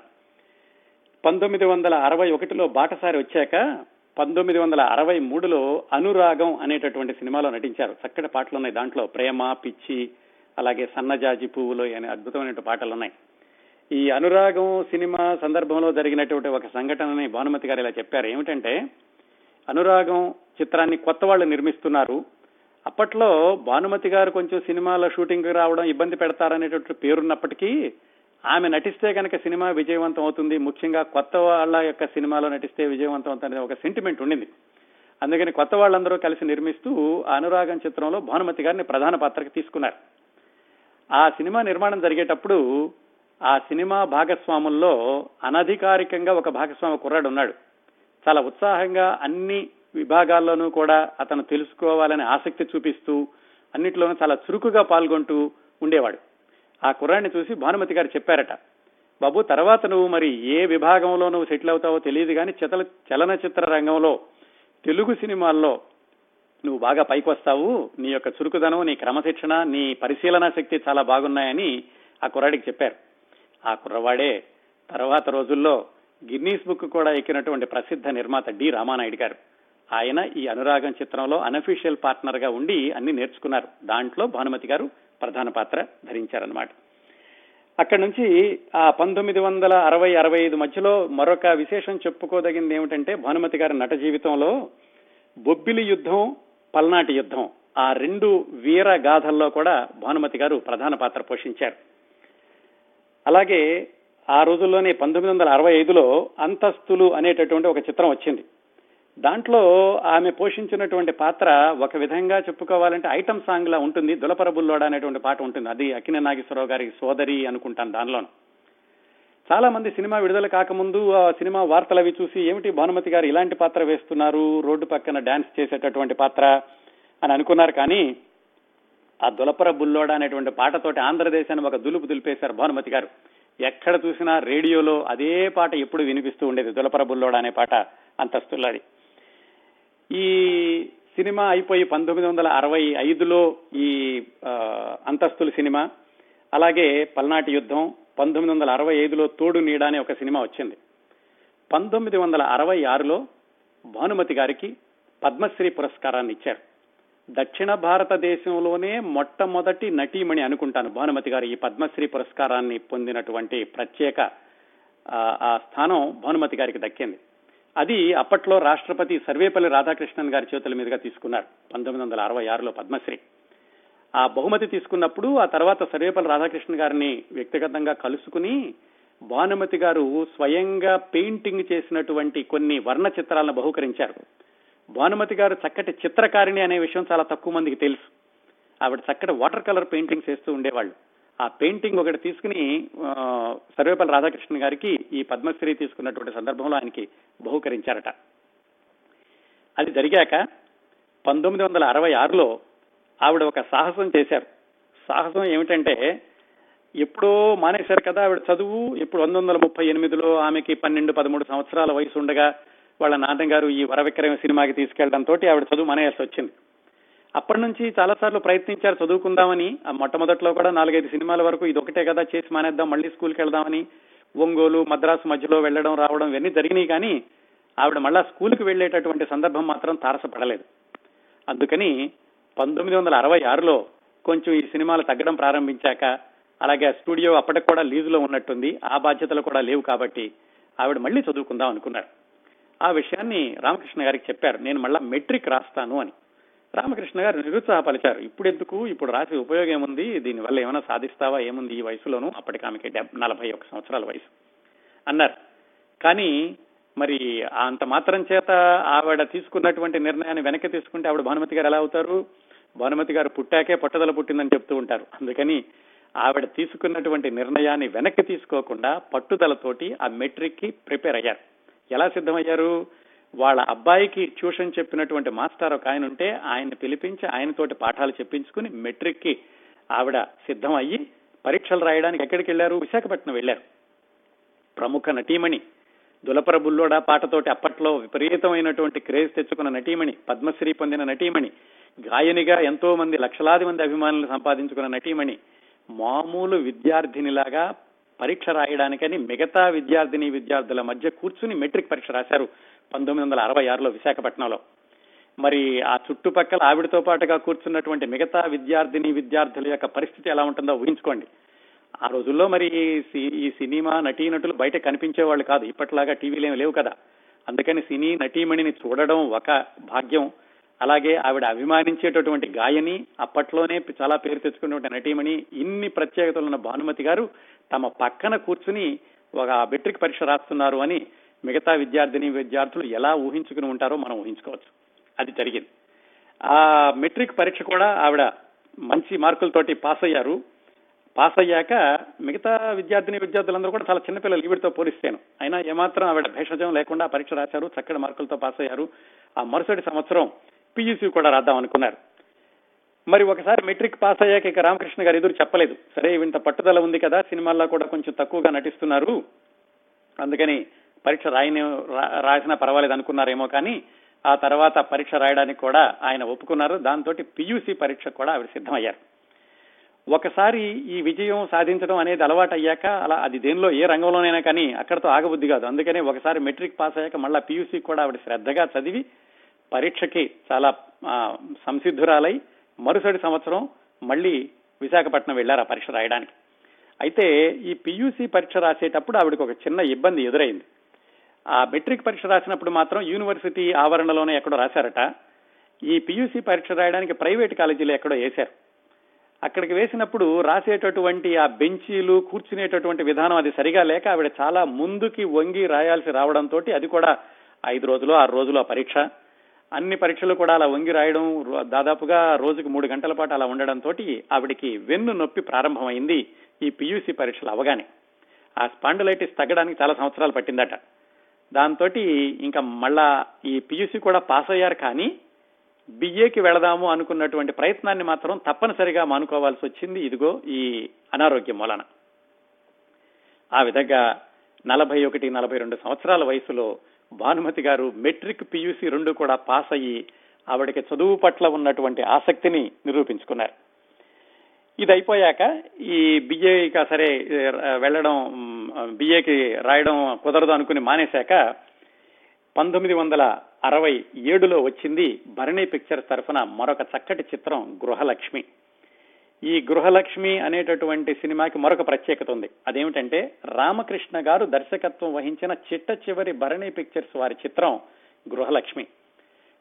పంతొమ్మిది వందల అరవై ఒకటిలో బాటసారి వచ్చాక పంతొమ్మిది వందల అరవై మూడులో అనురాగం అనేటటువంటి సినిమాలో నటించారు. చక్కటి పాటలు ఉన్నాయి దాంట్లో. ప్రేమ పిచ్చి అలాగే సన్నజాజి పువ్వులు అనే అద్భుతమైన పాటలు ఉన్నాయి. ఈ అనురాగం సినిమా సందర్భంలో జరిగినటువంటి ఒక సంఘటనని భానుమతి గారు ఇలా చెప్పారు. ఏమిటంటే అనురాగం చిత్రాన్ని కొత్త వాళ్ళు నిర్మిస్తున్నారు. అప్పట్లో భానుమతి గారు కొంచెం సినిమాల షూటింగ్ రావడం ఇబ్బంది పెడతారనేటటువంటి పేరున్నప్పటికీ ఆమె నటిస్తే కనుక సినిమా విజయవంతం అవుతుంది. ముఖ్యంగా కొత్త వాళ్ళ యొక్క సినిమాలో నటిస్తే విజయవంతం అవుతుంది ఒక సెంటిమెంట్ ఉండింది. అందుకని కొత్త వాళ్ళందరూ కలిసి నిర్మిస్తూ అనురాగం చిత్రంలో భానుమతి గారిని ప్రధాన పాత్రకి తీసుకున్నారు. ఆ సినిమా నిర్మాణం జరిగేటప్పుడు ఆ సినిమా భాగస్వాముల్లో అనధికారికంగా ఒక భాగస్వామి కుర్రాడు ఉన్నాడు చాలా ఉత్సాహంగా అన్ని విభాగాల్లోనూ కూడా అతను తెలుసుకోవాలని ఆసక్తి చూపిస్తూ అన్నిట్లోనూ చాలా చురుకుగా పాల్గొంటూ ఉండేవాడు. ఆ కుర్రాడిని చూసి భానుమతి గారు చెప్పారట బాబు తర్వాత నువ్వు మరి ఏ విభాగంలో నువ్వు సెటిల్ అవుతావో తెలియదు కానీ చతల చలనచిత్ర రంగంలో తెలుగు సినిమాల్లో నువ్వు బాగా పైకి వస్తావు నీ యొక్క చురుకుదనం నీ క్రమశిక్షణ నీ పరిశీలన శక్తి చాలా బాగున్నాయని ఆ కుర్రాడికి చెప్పారు. ఆ కుర్రవాడే తర్వాత రోజుల్లో గిన్నీస్ బుక్ కూడా ఎక్కినటువంటి ప్రసిద్ధ నిర్మాత డి రామానాయుడు గారు. ఆయన ఈ అనురాగం చిత్రంలో అనఫీషియల్ పార్ట్నర్గా ఉండి అన్ని నేర్చుకున్నారు. దాంట్లో భానుమతి గారు ప్రధాన పాత్ర ధరించారనమాట అక్కడి నుంచి ఆ పంతొమ్మిది వందల అరవై అరవై ఐదు మధ్యలో మరొక విశేషం చెప్పుకోదగింది ఏమిటంటే భానుమతి గారి నట జీవితంలో బొబ్బిలి యుద్ధం పల్నాటి యుద్ధం ఆ రెండు వీర గాథల్లో కూడా భానుమతి గారు ప్రధాన పాత్ర పోషించారు. అలాగే ఆ రోజుల్లోనే పంతొమ్మిది వందల అరవై ఐదులో అంతస్తులు అనేటటువంటి ఒక చిత్రం వచ్చింది. దాంట్లో ఆమె పోషించినటువంటి పాత్ర ఒక విధంగా చెప్పుకోవాలంటే ఐటమ్ సాంగ్ లా ఉంటుంది. దులపర బుల్లోడ అనేటువంటి పాట ఉంటుంది. అది అక్కిన నాగేశ్వరరావు గారి సోదరి అనుకుంటాను దానిలోను. చాలా మంది సినిమా విడుదల కాకముందు ఆ సినిమా వార్తలు అవి చూసి ఏమిటి భానుమతి గారు ఇలాంటి పాత్ర వేస్తున్నారు? రోడ్డు పక్కన డాన్స్ చేసేటటువంటి పాత్ర అని అనుకున్నారు కానీ ఆ దులపర బుల్లోడ అనేటువంటి పాటతోటి ఆంధ్రదేశాన్ని ఒక దులుపు దులిపేశారు భానుమతి గారు. ఎక్కడ చూసినా రేడియోలో అదే పాట ఎప్పుడు వినిపిస్తూ ఉండేది దులపర బుల్లోడ అనే పాట అంతస్తుల్లది. ఈ సినిమా అయిపోయి పంతొమ్మిది వందల అరవై ఐదులో ఈ అంతస్తుల సినిమా అలాగే పల్నాటి యుద్ధం పంతొమ్మిది వందల అరవై ఐదులో తోడు నీడ అనే ఒక సినిమా వచ్చింది. పంతొమ్మిది వందల అరవై ఆరులో భానుమతి గారికి పద్మశ్రీ పురస్కారాన్ని ఇచ్చారు. దక్షిణ భారతదేశంలోనే మొట్టమొదటి నటీమణి అనుకుంటాను భానుమతి గారు ఈ పద్మశ్రీ పురస్కారాన్ని పొందినటువంటి ప్రత్యేక ఆ స్థానం భానుమతి గారికి దక్కింది. అది అప్పట్లో రాష్ట్రపతి సర్వేపల్లి రాధాకృష్ణన్ గారి చేతుల మీదుగా తీసుకున్నారు పంతొమ్మిది వందల అరవై ఆరులో పద్మశ్రీ. ఆ బహుమతి తీసుకున్నప్పుడు ఆ తర్వాత సర్వేపల్లి రాధాకృష్ణ గారిని వ్యక్తిగతంగా కలుసుకుని భానుమతి గారు స్వయంగా పెయింటింగ్ చేసినటువంటి కొన్ని వర్ణ చిత్రాలను బహుకరించారు. భానుమతి గారు చక్కటి చిత్రకారిణి అనే విషయం చాలా తక్కువ మందికి తెలుసు. ఆవిడ చక్కటి వాటర్ కలర్ పెయింటింగ్స్ వేస్తూ ఉండేవాళ్ళు. ఆ పెయింటింగ్ ఒకటి తీసుకుని సర్వేపల్లి రాధాకృష్ణ గారికి ఈ పద్మశ్రీ తీసుకున్నటువంటి సందర్భంలో ఆయనకి బహుకరించారట. అది జరిగాక పంతొమ్మిది వందల అరవై ఆరులో ఆవిడ ఒక సాహసం చేశారు. సాహసం ఏమిటంటే ఎప్పుడో మానేశారు కదా ఆవిడ చదువు ఇప్పుడు వంద వందల ముప్పై ఎనిమిదిలో ఆమెకి పన్నెండు పదమూడు సంవత్సరాల వయసు ఉండగా వాళ్ళ నాన్నగారు ఈ వరవిక్రమ సినిమాకి తీసుకెళ్ళడంతో ఆవిడ చదువు మానేయాల్సి వచ్చింది. అప్పటి నుంచి చాలా సార్లు ప్రయత్నించారు చదువుకుందామని. ఆ మొట్టమొదట్లో కూడా నాలుగైదు సినిమాల వరకు ఇది ఒకటే కదా చేసి మానేద్దాం మళ్ళీ స్కూల్కి వెళ్దామని. ఒంగోలు మద్రాసు మధ్యలో వెళ్ళడం రావడం ఇవన్నీ జరిగినాయి కానీ ఆవిడ మళ్ళా స్కూల్కి వెళ్ళేటటువంటి సందర్భం మాత్రం తారసపడలేదు. అందుకని పంతొమ్మిది వందల అరవై ఆరులో కొంచెం ఈ సినిమాలు తగ్గడం ప్రారంభించాక అలాగే స్టూడియో అప్పటికి కూడా లీజులో ఉన్నట్టుంది ఆ బాధ్యతలు కూడా లేవు కాబట్టి ఆవిడ మళ్ళీ చదువుకుందాం అనుకున్నారు. ఆ విషయాన్ని రామకృష్ణ గారికి చెప్పారు నేను మళ్ళా మెట్రిక్ రాస్తాను అని. రామకృష్ణ గారు నిరుత్సాహపరిచారు. ఇప్పుడు ఎందుకు ఇప్పుడు రాసి ఉపయోగం ఏముంది దీనివల్ల ఏమైనా సాధిస్తావా? ఏముంది ఈ వయసులోనూ? అప్పటికి ఆమెకి నలభై ఒక సంవత్సరాల వయసు. అన్నారు. కానీ మరి అంత మాత్రం చేత ఆవిడ తీసుకున్నటువంటి నిర్ణయాన్ని వెనక్కి తీసుకుంటే ఆవిడ భానుమతి గారు ఎలా అవుతారు? భానుమతి గారు పుట్టాకే పట్టుదల పుట్టిందని చెప్తూ ఉంటారు. అందుకని ఆవిడ తీసుకున్నటువంటి నిర్ణయాన్ని వెనక్కి తీసుకోకుండా పట్టుదలతోటి ఆ మెట్రిక్కి ప్రిపేర్ అయ్యారు. ఎలా సిద్ధమయ్యారు? వాళ్ళ అబ్బాయికి ట్యూషన్ చెప్పినటువంటి మాస్టర్ ఒక ఆయన ఉంటే ఆయన పిలిపించి ఆయనతోటి పాఠాలు చెప్పించుకుని మెట్రిక్కి ఆవిడ సిద్ధం అయ్యి పరీక్షలు రాయడానికి ఎక్కడికి వెళ్ళారు విశాఖపట్నం వెళ్ళారు ప్రముఖ నటీమణి. దులపర బుల్లోడా పాటతోటి అప్పట్లో విపరీతమైనటువంటి క్రేజ్ తెచ్చుకున్న నటీమణి పద్మశ్రీ పొందిన నటీమణి గాయనిగా ఎంతో మంది లక్షలాది మంది అభిమానులు సంపాదించుకున్న నటీమణి మామూలు విద్యార్థినిలాగా పరీక్ష రాయడానికని మిగతా విద్యార్థిని విద్యార్థుల మధ్య కూర్చుని మెట్రిక్ పరీక్ష రాశారు పంతొమ్మిది వందల అరవై ఆరులో విశాఖపట్నంలో. మరి ఆ చుట్టుపక్కల ఆవిడతో పాటుగా కూర్చున్నటువంటి మిగతా విద్యార్థిని విద్యార్థుల యొక్క పరిస్థితి ఎలా ఉంటుందో ఊహించుకోండి. ఆ రోజుల్లో మరి ఈ సినిమా నటీనటులు బయట కనిపించేవాళ్ళు కాదు. ఇప్పట్లాగా టీవీలు ఏమి లేవు కదా. అందుకని సినీ నటీమణిని చూడడం ఒక భాగ్యం. అలాగే ఆవిడ అభిమానించేటటువంటి గాయని అప్పట్లోనే చాలా పేరు తెచ్చుకున్నటువంటి నటీమణి ఇన్ని ప్రత్యేకతలు ఉన్న భానుమతి గారు తమ పక్కన కూర్చుని ఒక మెట్రిక్ పరీక్ష రాస్తున్నారు అని మిగతా విద్యార్థిని విద్యార్థులు ఎలా ఊహించుకుని ఉంటారో మనం ఊహించుకోవచ్చు. అది జరిగింది. ఆ మెట్రిక్ పరీక్ష కూడా ఆవిడ మంచి మార్కులతోటి పాస్ అయ్యారు. పాస్ అయ్యాక మిగతా విద్యార్థిని విద్యార్థులందరూ కూడా చాలా చిన్నపిల్లలు ఈవిడితో పోలిస్తాను. అయినా ఏమాత్రం ఆవిడ భేషజం లేకుండా పరీక్ష రాశారు చక్కటి మార్కులతో పాస్ అయ్యారు. ఆ మరుసటి సంవత్సరం పియూసీ కూడా రాద్దాం అనుకున్నారు. మరి ఒకసారి మెట్రిక్ పాస్ అయ్యాక ఇక రామకృష్ణ గారు ఎదురు చెప్పలేదు. సరే ఇంత పట్టుదల ఉంది కదా సినిమాల్లో కూడా కొంచెం తక్కువగా నటిస్తున్నారు. అందుకని పరీక్ష రాయని రాసినా పర్వాలేదు అనుకున్నారేమో కానీ ఆ తర్వాత పరీక్ష రాయడానికి కూడా ఆయన ఒప్పుకున్నారు. దాంతో పియూసీ పరీక్ష కూడా ఆవిడ సిద్ధమయ్యారు. ఒకసారి ఈ విజయం సాధించడం అనేది అలవాటు అయ్యాక అలా అది దేనిలో ఏ రంగంలోనైనా కానీ అక్కడతో ఆగబుద్ధి కాదు. అందుకనే ఒకసారి మెట్రిక్ పాస్ అయ్యాక మళ్ళా పియూసీ కూడా ఆవిడ శ్రద్ధగా చదివి పరీక్షకి చాలా సంసిద్ధురాలై మరుసటి సంవత్సరం మళ్ళీ విశాఖపట్నం వెళ్ళారు ఆ పరీక్ష రాయడానికి. అయితే ఈ పియూసీ పరీక్ష రాసేటప్పుడు ఆవిడకి ఒక చిన్న ఇబ్బంది ఎదురైంది. ఆ మెట్రిక్ పరీక్ష రాసినప్పుడు మాత్రం యూనివర్సిటీ ఆవరణలోనే ఎక్కడో రాశారట. ఈ పియూసీ పరీక్ష రాయడానికి ప్రైవేట్ కాలేజీలో ఎక్కడో వేశారు. అక్కడికి వేసినప్పుడు రాసేటటువంటి ఆ బెంచీలు కూర్చునేటటువంటి విధానం అది సరిగా లేక ఆవిడ చాలా ముందుకి వంగి రాయాల్సి రావడంతో అది కూడా ఐదు రోజులు ఆరు రోజులు ఆ పరీక్ష. అన్ని పరీక్షలు కూడా అలా వంగి రాయడం దాదాపుగా రోజుకు మూడు గంటల పాటు అలా ఉండడంతో ఆవిడికి వెన్ను నొప్పి ప్రారంభమైంది ఈ పియూసీ పరీక్షలు అవగానే. ఆ స్పాండులైటిస్ తగ్గడానికి చాలా సంవత్సరాలు పట్టిందట. దాంతో ఇంకా మళ్ళా ఈ పియూసీ కూడా పాస్ అయ్యారు కానీ బిఏకి వెళదాము అనుకున్నటువంటి ప్రయత్నాన్ని మాత్రం తప్పనిసరిగా మానుకోవాల్సి వచ్చింది. ఇదిగో ఈ అనారోగ్యం వలన ఆ విధంగా నలభై ఒకటి నలభై రెండు సంవత్సరాల వయసులో భానుమతి గారు మెట్రిక్ పియూసీ రెండు కూడా పాస్ అయ్యి ఆవిడకి చదువు పట్ల ఉన్నటువంటి ఆసక్తిని నిరూపించుకున్నారు. ఇది అయిపోయాక ఈ బిఏక సరే వెళ్ళడం బిఏకి రాయడం కుదరదు అనుకుని మానేశాక పంతొమ్మిది వందల అరవై ఏడులో వచ్చింది భరణి పిక్చర్స్ తరఫున మరొక చక్కటి చిత్రం గృహలక్ష్మి. ఈ గృహలక్ష్మి అనేటటువంటి సినిమాకి మరొక ప్రత్యేకత ఉంది. అదేమిటంటే రామకృష్ణ గారు దర్శకత్వం వహించిన చిట్ట చివరి భరణి పిక్చర్స్ వారి చిత్రం గృహలక్ష్మి.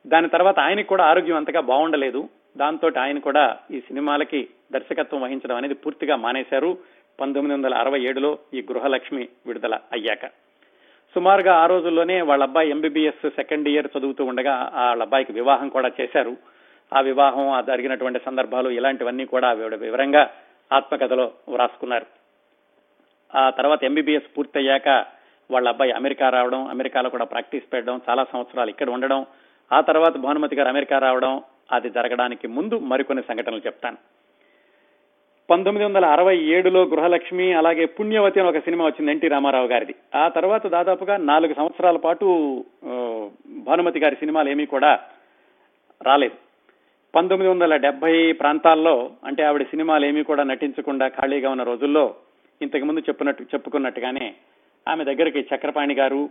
దాని తర్వాత ఆయనకు కూడా ఆరోగ్యం అంతగా బాగుండలేదు. దాంతో ఆయన కూడా ఈ సినిమాలకి దర్శకత్వం వహించడం అనేది పూర్తిగా మానేశారు. పంతొమ్మిది వందల అరవై ఏడులో ఈ గృహలక్ష్మి విడుదల అయ్యాక. సుమారుగా ఆ రోజుల్లోనే వాళ్ళ అబ్బాయి ఎంబీబీఎస్ సెకండ్ ఇయర్ చదువుతూ ఉండగా వాళ్ళ అబ్బాయికి వివాహం కూడా చేశారు. ఆ వివాహం ఆ జరిగినటువంటి సందర్భాలు ఇలాంటివన్నీ కూడా వివరంగా ఆత్మకథలో వ్రాసుకున్నారు. ఆ తర్వాత ఎంబీబీఎస్ పూర్తయ్యాక వాళ్ళ అబ్బాయి అమెరికా రావడం అమెరికాలో కూడా ప్రాక్టీస్ పెట్టడం చాలా సంవత్సరాలు ఇక్కడ ఉండడం ఆ తర్వాత భానుమతి గారు అమెరికా రావడం అది జరగడానికి ముందు మరికొన్ని సంఘటనలు చెప్తాను. పంతొమ్మిది వందల అరవై ఏడులో గృహలక్ష్మి అలాగే పుణ్యవతి అని ఒక సినిమా వచ్చింది ఎన్టీ రామారావు గారిది. ఆ తర్వాత దాదాపుగా నాలుగు సంవత్సరాల పాటు భానుమతి గారి సినిమాలు ఏమీ కూడా రాలేదు. పంతొమ్మిది వందల డెబ్బై ప్రాంతాల్లో అంటే ఆవిడ సినిమాలు ఏమీ కూడా నటించకుండా ఖాళీగా ఉన్న రోజుల్లో ఇంతకుముందు చెప్పినట్టు చెప్పుకున్నట్టుగానే ఆమె దగ్గరికి చక్రపాణి గారు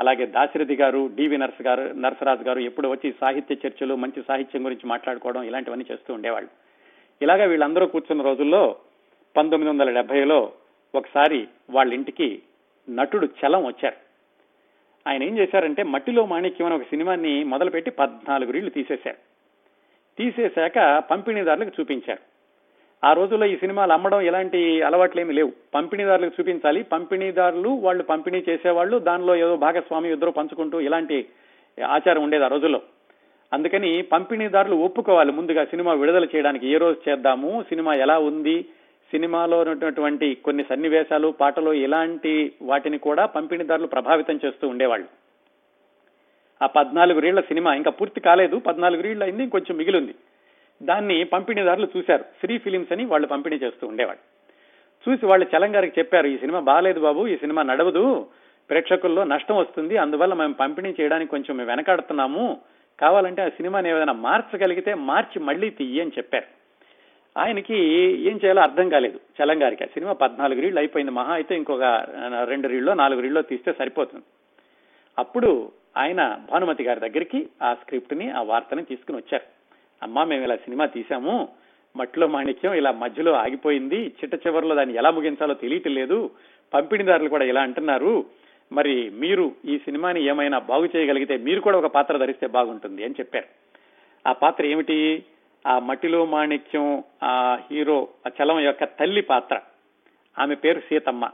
అలాగే దాశరథి గారు డివి నర్స్ గారు నర్సరాజు గారు ఎప్పుడు వచ్చి సాహిత్య చర్చలు మంచి సాహిత్యం గురించి మాట్లాడుకోవడం ఇలాంటివన్నీ చేస్తూ ఉండేవాళ్ళు. ఇలాగా వీళ్ళందరూ కూర్చున్న రోజుల్లో పంతొమ్మిది వందల డెబ్బైలో ఒకసారి వాళ్ళ ఇంటికి నటుడు చలం వచ్చారు. ఆయన ఏం చేశారంటే మట్టిలో మాణిక్యం అనే ఒక సినిమాని మొదలుపెట్టి పద్నాలుగు రీళ్ళు తీసేశారు. తీసేశాక పంపిణీదారులకు చూపించారు. ఆ రోజుల్లో ఈ సినిమాలు అమ్మడం ఎలాంటి అలవాట్లేమి లేవు. పంపిణీదారులకు చూపించాలి. పంపిణీదారులు వాళ్ళు పంపిణీ చేసేవాళ్ళు దానిలో ఏదో భాగస్వామి ఇద్దరు పంచుకుంటూ ఇలాంటి ఆచారం ఉండేది ఆ రోజుల్లో. అందుకని పంపిణీదారులు ఒప్పుకోవాలి ముందుగా సినిమా విడుదల చేయడానికి. ఏ రోజు చేద్దాము సినిమా ఎలా ఉంది సినిమాలో ఉన్నటువంటి కొన్ని సన్నివేశాలు పాటలు ఇలాంటి వాటిని కూడా పంపిణీదారులు ప్రభావితం చేస్తూ ఉండేవాళ్ళు. ఆ పద్నాలుగు రీళ్ళ సినిమా ఇంకా పూర్తి కాలేదు. పద్నాలుగు రీళ్ళు అయింది ఇంకొంచెం మిగిలింది. దాన్ని పంపిణీదారులు చూశారు. శ్రీ ఫిలిమ్స్ అని వాళ్ళు పంపిణీ చేస్తూ ఉండేవాళ్ళు. చూసి వాళ్ళు చలంగారికి చెప్పారు ఈ సినిమా బాగాలేదు బాబు ఈ సినిమా నడవదు. ప్రేక్షకుల్లో నష్టం వస్తుంది. అందువల్ల మేము పంపిణీ చేయడానికి కొంచెం మేము వెనకాడుతున్నాము. కావాలంటే ఆ సినిమాని ఏదైనా మార్చగలిగితే మార్చి మళ్ళీ తీయి అని చెప్పారు. ఆయనకి ఏం చేయాలో అర్థం కాలేదు చలం గారికి. ఆ సినిమా పద్నాలుగు రీళ్ళు అయిపోయింది మహా అయితే ఇంకొక రెండు రీళ్ళో నాలుగు రీళ్ళో తీస్తే సరిపోతుంది. అప్పుడు ఆయన భానుమతి గారి దగ్గరికి ఆ స్క్రిప్ట్ని ఆ వార్తని తీసుకుని వచ్చారు. అమ్మా మేము ఇలా సినిమా తీసాము మట్టిలో మాణిక్యం ఇలా మధ్యలో ఆగిపోయింది. చిట్ట చివరిలో దాన్ని ఎలా ముగించాలో తెలియట్లేదు పంపిణీదారులు కూడా ఇలా అంటున్నారు. మరి మీరు ఈ సినిమాని ఏమైనా బాగు చేయగలిగితే మీరు కూడా ఒక పాత్ర ధరిస్తే బాగుంటుంది అని చెప్పారు. ఆ పాత్ర ఏమిటి? ఆ మట్టిలో మాణిక్యం ఆ హీరో ఆ చలం యొక్క తల్లి పాత్ర. ఆమె పేరు సీతమ్మ.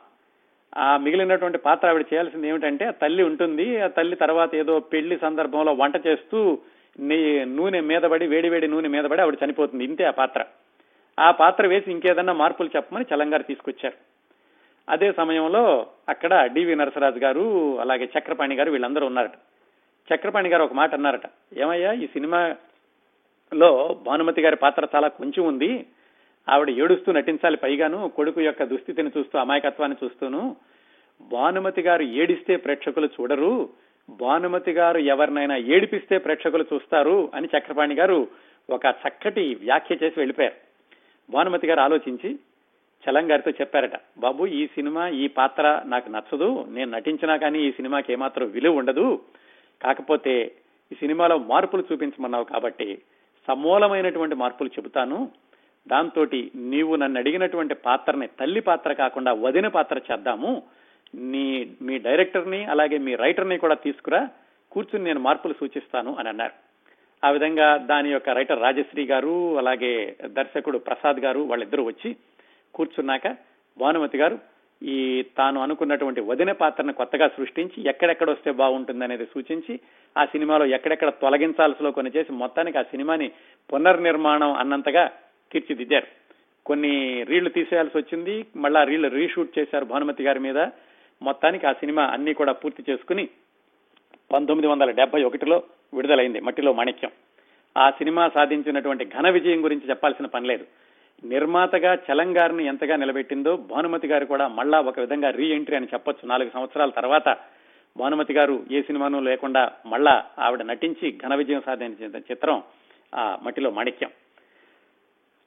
ఆ మిగిలినటువంటి పాత్ర ఆవిడ చేయాల్సింది ఏమిటంటే తల్లి ఉంటుంది ఆ తల్లి తర్వాత ఏదో పెళ్ళి సందర్భంలో వంట చేస్తూ నూనె మీదబడి వేడి వేడి నూనె మీదబడి ఆవిడ చనిపోతుంది. ఇంతే ఆ పాత్ర. ఆ పాత్ర వేసి ఇంకేదన్నా మార్పులు చెప్పమని చలంగారు తీసుకొచ్చారు. అదే సమయంలో అక్కడ డివి నరసరాజు గారు అలాగే చక్రపాణి గారు వీళ్ళందరూ ఉన్నారట. చక్రపాణి గారు ఒక మాట అన్నారట. ఏమయ్యా ఈ సినిమాలో భానుమతి గారి పాత్ర చాలా కొంచెం ఉంది ఆవిడ ఏడుస్తూ నటించాలి. పైగాను కొడుకు యొక్క దుస్థితిని చూస్తూ అమాయకత్వాన్ని చూస్తూను భానుమతి గారు ఏడిస్తే ప్రేక్షకులు చూడరు భానుమతి గారు ఎవరినైనా ఏడిపిస్తే ప్రేక్షకులు చూస్తారు అని చక్రపాణి గారు ఒక చక్కటి వ్యాఖ్య చేసి వెళ్ళిపోయారు. భానుమతి గారు ఆలోచించి చలం గారితో చెప్పారట బాబు ఈ సినిమా ఈ పాత్ర నాకు నచ్చదు. నేను నటించినా కానీ ఈ సినిమాకి ఏమాత్రం విలువ ఉండదు. కాకపోతే ఈ సినిమాలో మార్పులు చూపించమన్నావు కాబట్టి సమూలమైనటువంటి మార్పులు చెబుతాను. దాంతో నీవు నన్ను అడిగినటువంటి పాత్రని తల్లి పాత్ర కాకుండా వదిన పాత్ర చేద్దాము. నీ మీ డైరెక్టర్ని అలాగే మీ రైటర్ని కూడా తీసుకురా. కూర్చుని నేను మార్పులు సూచిస్తాను అని అన్నారు. ఆ విధంగా దాని యొక్క రైటర్ రాజశ్రీ గారు అలాగే దర్శకుడు ప్రసాద్ గారు వాళ్ళిద్దరూ వచ్చి కూర్చున్నాక భానుమతి గారు ఈ తాను అనుకున్నటువంటి వదిన పాత్రను కొత్తగా సృష్టించి ఎక్కడెక్కడ వస్తే బాగుంటుంది అనేది సూచించి ఆ సినిమాలో ఎక్కడెక్కడ తొలగించాల్సిలో కొన్ని చేసి మొత్తానికి ఆ సినిమాని పునర్నిర్మాణం అన్నంతగా తీర్చిదిద్దారు. కొన్ని రీళ్ళు తీసేయాల్సి వచ్చింది. మళ్ళా రీళ్ళు రీషూట్ చేశారు భానుమతి గారి మీద. మొత్తానికి ఆ సినిమా అన్ని కూడా పూర్తి చేసుకుని పంతొమ్మిది వందల డెబ్బై ఒకటిలో విడుదలైంది మట్టిలో మాణిక్యం. ఆ సినిమా సాధించినటువంటి ఘన విజయం గురించి చెప్పాల్సిన పని లేదు. నిర్మాతగా చలంగారిని ఎంతగా నిలబెట్టిందో భానుమతి గారు కూడా మళ్ళా ఒక విధంగా రీ ఎంట్రీ అని చెప్పొచ్చు. నాలుగు సంవత్సరాల తర్వాత భానుమతి గారు ఏ సినిమాను లేకుండా మళ్ళా ఆవిడ నటించి ఘన విజయం సాధించిన చిత్రం ఆ మట్టిలో మాణిక్యం.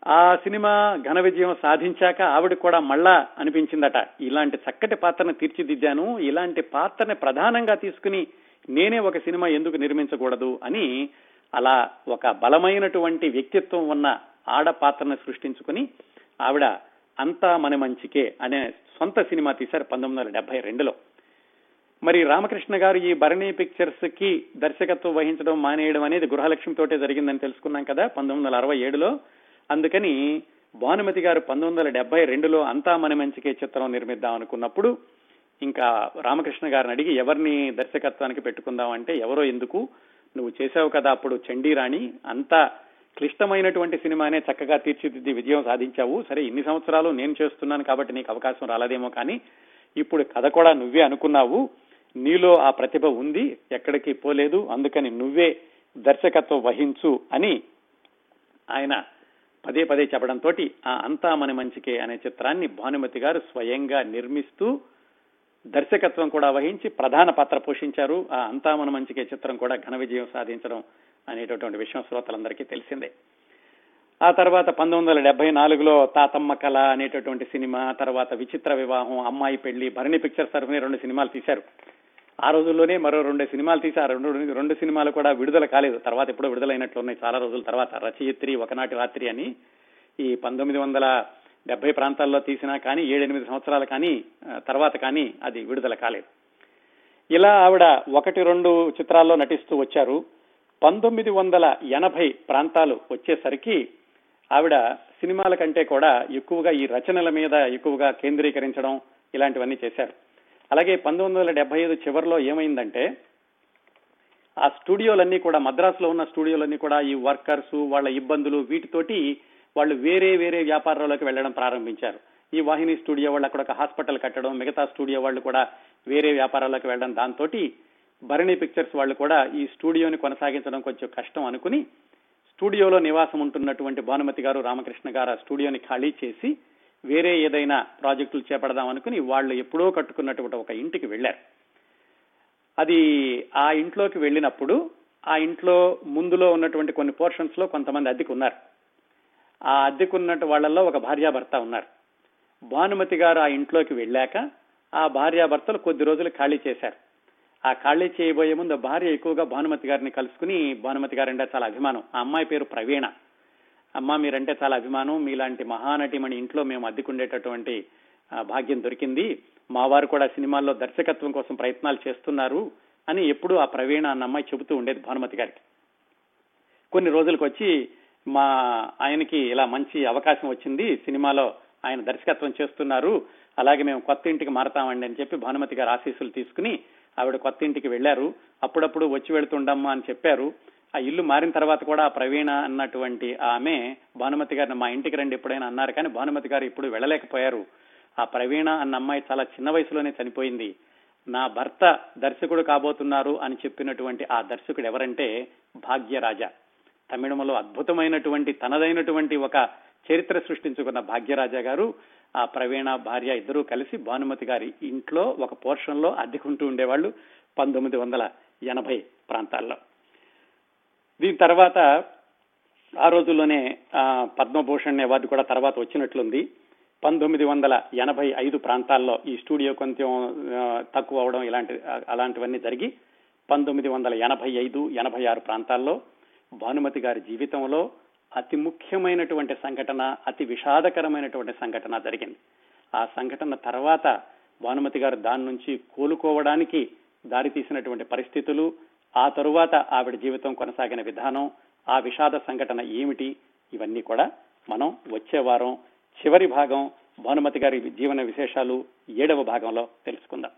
ఆ సినిమా ఘన విజయం సాధించాక ఆవిడ కూడా మళ్ళా అనిపించిందట. ఇలాంటి చక్కటి పాత్రను తీర్చిదిద్దాను ఇలాంటి పాత్రని ప్రధానంగా తీసుకుని నేనే ఒక సినిమా ఎందుకు నిర్మించకూడదు అని అలా ఒక బలమైనటువంటి వ్యక్తిత్వం ఉన్న ఆడ పాత్రను సృష్టించుకుని ఆవిడ అంతా మన మంచికే అనే సొంత సినిమా తీశారు పంతొమ్మిది వందల డెబ్బై రెండులో. మరి రామకృష్ణ గారు ఈ భరణి పిక్చర్స్కి దర్శకత్వం వహించడం మానేయడం అనేది గృహలక్ష్మి తోటే జరిగిందని తెలుసుకున్నాం కదా పంతొమ్మిది వందల అరవై ఏడులో. అందుకని భానుమతి గారు పంతొమ్మిది వందల డెబ్బై రెండులో అంతా మన మంచికే చిత్రం నిర్మిద్దాం అనుకున్నప్పుడు ఇంకా రామకృష్ణ గారిని అడిగి ఎవరిని దర్శకత్వానికి పెట్టుకుందాం అంటే ఎవరో ఎందుకు? నువ్వు చేసావు కదా అప్పుడు చండీరాణి అంతా క్లిష్టమైనటువంటి సినిమానే చక్కగా తీర్చిదిద్ది విజయం సాధించావు. సరే ఇన్ని సంవత్సరాలు నేను చేస్తున్నాను కాబట్టి నీకు అవకాశం రాలేదేమో కానీ ఇప్పుడు కథ కూడా నువ్వే అనుకున్నావు. నీలో ఆ ప్రతిభ ఉంది ఎక్కడికి పోలేదు. అందుకని నువ్వే దర్శకత్వం వహించు అని ఆయన పదే పదే చెప్పడంతో ఆ అంతా మన మంచికే అనే చిత్రాన్ని భానుమతి గారు స్వయంగా నిర్మిస్తూ దర్శకత్వం కూడా వహించి ప్రధాన పాత్ర పోషించారు. ఆ అంతా మన మంచికే చిత్రం కూడా ఘన విజయం సాధించడం అనేటటువంటి విషయం శ్రోతలందరికీ తెలిసిందే. ఆ తర్వాత పంతొమ్మిది వందల డెబ్బై నాలుగులో తాతమ్మ కళ అనేటటువంటి సినిమా తర్వాత విచిత్ర వివాహం అమ్మాయి పెళ్ళి భరణి పిక్చర్స్ తరఫున రెండు సినిమాలు తీశారు. ఆ రోజుల్లోనే మరో రెండు సినిమాలు తీసి ఆ రెండు రెండు సినిమాలు కూడా విడుదల కాలేదు. తర్వాత ఎప్పుడో విడుదలైనట్లు ఉన్నాయి. చాలా రోజుల తర్వాత రచయిత్రి ఒకనాటి రాత్రి అని ఈ పంతొమ్మిది వందల డెబ్బై ప్రాంతాల్లో తీసినా కానీ ఏడెనిమిది సంవత్సరాలు కానీ తర్వాత కానీ అది విడుదల కాలేదు. ఇలా ఆవిడ ఒకటి రెండు చిత్రాల్లో నటిస్తూ వచ్చారు. పంతొమ్మిది వందల ఎనభై ప్రాంతాలు వచ్చేసరికి ఆవిడ సినిమాల కంటే కూడా ఎక్కువగా ఈ రచనల మీద ఎక్కువగా కేంద్రీకరించడం ఇలాంటివన్నీ చేశారు. అలాగే పంతొమ్మిది వందల డెబ్బై ఐదు చివరిలో ఏమైందంటే ఆ స్టూడియోలన్నీ కూడా మద్రాసులో ఉన్న స్టూడియోలన్నీ కూడా ఈ వర్కర్స్ వాళ్ళ ఇబ్బందులు వీటితోటి వాళ్ళు వేరే వేరే వ్యాపారాల్లోకి వెళ్ళడం ప్రారంభించారు. ఈ వాహిని స్టూడియో వాళ్ళు అక్కడ ఒక హాస్పిటల్ కట్టడం మిగతా స్టూడియో వాళ్ళు కూడా వేరే వ్యాపారాల్లోకి వెళ్ళడం దాంతో భరణి పిక్చర్స్ వాళ్ళు కూడా ఈ స్టూడియోని కొనసాగించడం కొంచెం కష్టం అనుకుని స్టూడియోలో నివాసం ఉంటున్నటువంటి భానుమతి గారు రామకృష్ణ గారు ఆ స్టూడియోని ఖాళీ చేసి వేరే ఏదైనా ప్రాజెక్టులు చేపడదాం అనుకుని వాళ్ళు ఎప్పుడో కట్టుకున్నటువంటి ఒక ఇంటికి వెళ్ళారు. అది ఆ ఇంట్లోకి వెళ్ళినప్పుడు ఆ ఇంట్లో ముందులో ఉన్నటువంటి కొన్ని పోర్షన్స్లో కొంతమంది అద్దెకు ఉన్నారు ఆ అద్దెకున్నట్టు వాళ్ళల్లో ఒక భార్యాభర్త ఉన్నారు. భానుమతి గారు ఆ ఇంట్లోకి వెళ్ళాక ఆ భార్యాభర్తలు కొద్ది రోజులు ఖాళీ చేశారు. ఆ ఖాళీ చేయబోయే ముందు భార్య ఎక్కువగా భానుమతి గారిని కలుసుకుని భానుమతి గారంటే చాలా అభిమానం. ఆ అమ్మాయి పేరు ప్రవీణ. అమ్మ మీరంటే చాలా అభిమానం. మీలాంటి మహానటిమణి ఇంట్లో మేము అద్దెకుండేటటువంటి భాగ్యం దొరికింది. మా వారు కూడా సినిమాల్లో దర్శకత్వం కోసం ప్రయత్నాలు చేస్తున్నారు అని ఎప్పుడూ ఆ ప్రవీణ అన్న అమ్మాయి చెబుతూ ఉండేది భానుమతి గారికి. కొన్ని రోజులకు వచ్చి మా ఆయనకి ఇలా మంచి అవకాశం వచ్చింది. సినిమాలో ఆయన దర్శకత్వం చేస్తున్నారు. అలాగే మేము కొత్త ఇంటికి మారతామండి అని చెప్పి భానుమతి గారు ఆశీస్సులు తీసుకుని ఆవిడ కొత్త ఇంటికి వెళ్ళారు అప్పుడప్పుడు వచ్చి వెళుతుండమ్మా అని చెప్పారు. ఆ ఇల్లు మారిన తర్వాత కూడా ప్రవీణ అన్నటువంటి ఆమె భానుమతి గారిని మా ఇంటికి రండి ఎప్పుడైనా అన్నారు. కానీ భానుమతి గారు ఇప్పుడు వెళ్ళలేకపోయారు. ఆ ప్రవీణ అన్న అమ్మాయి చాలా చిన్న వయసులోనే చనిపోయింది. నా భర్త దర్శకుడు కాబోతున్నారు అని చెప్పినటువంటి ఆ దర్శకుడు ఎవరంటే భాగ్యరాజ. తమిళంలో అద్భుతమైనటువంటి తనదైనటువంటి ఒక చరిత్ర సృష్టించుకున్న భాగ్యరాజా గారు ఆ ప్రవీణ భార్య ఇద్దరూ కలిసి భానుమతి గారి ఇంట్లో ఒక పోర్షన్లో అద్దెకుంటూ ఉండేవాళ్ళు పంతొమ్మిది వందల ఎనభై ప్రాంతాల్లో. దీని తర్వాత ఆ రోజుల్లోనే పద్మభూషణ్ అవార్డు కూడా తర్వాత వచ్చినట్లుంది. పంతొమ్మిది వందల ఎనభై ఐదు ప్రాంతాల్లో ఈ స్టూడియో కొంచెం తక్కువ అవడం ఇలాంటి అలాంటివన్నీ జరిగి పంతొమ్మిది వందల ఎనభై ఐదు ఎనభై ఆరు ప్రాంతాల్లో భానుమతి గారి జీవితంలో అతి ముఖ్యమైనటువంటి సంఘటన అతి విషాదకరమైనటువంటి సంఘటన జరిగింది. ఆ సంఘటన తర్వాత భానుమతి గారు దాని నుంచి కోలుకోవడానికి దారి తీసినటువంటి పరిస్థితులు ఆ తరువాత ఆవిడ జీవితం కొనసాగిన విధానం ఆ విషాద సంఘటన ఏమిటి ఇవన్నీ కూడా మనం వచ్చే వారం చివరి భాగం భానుమతి గారి జీవన విశేషాలు ఏడవ భాగంలో తెలుసుకుందాం.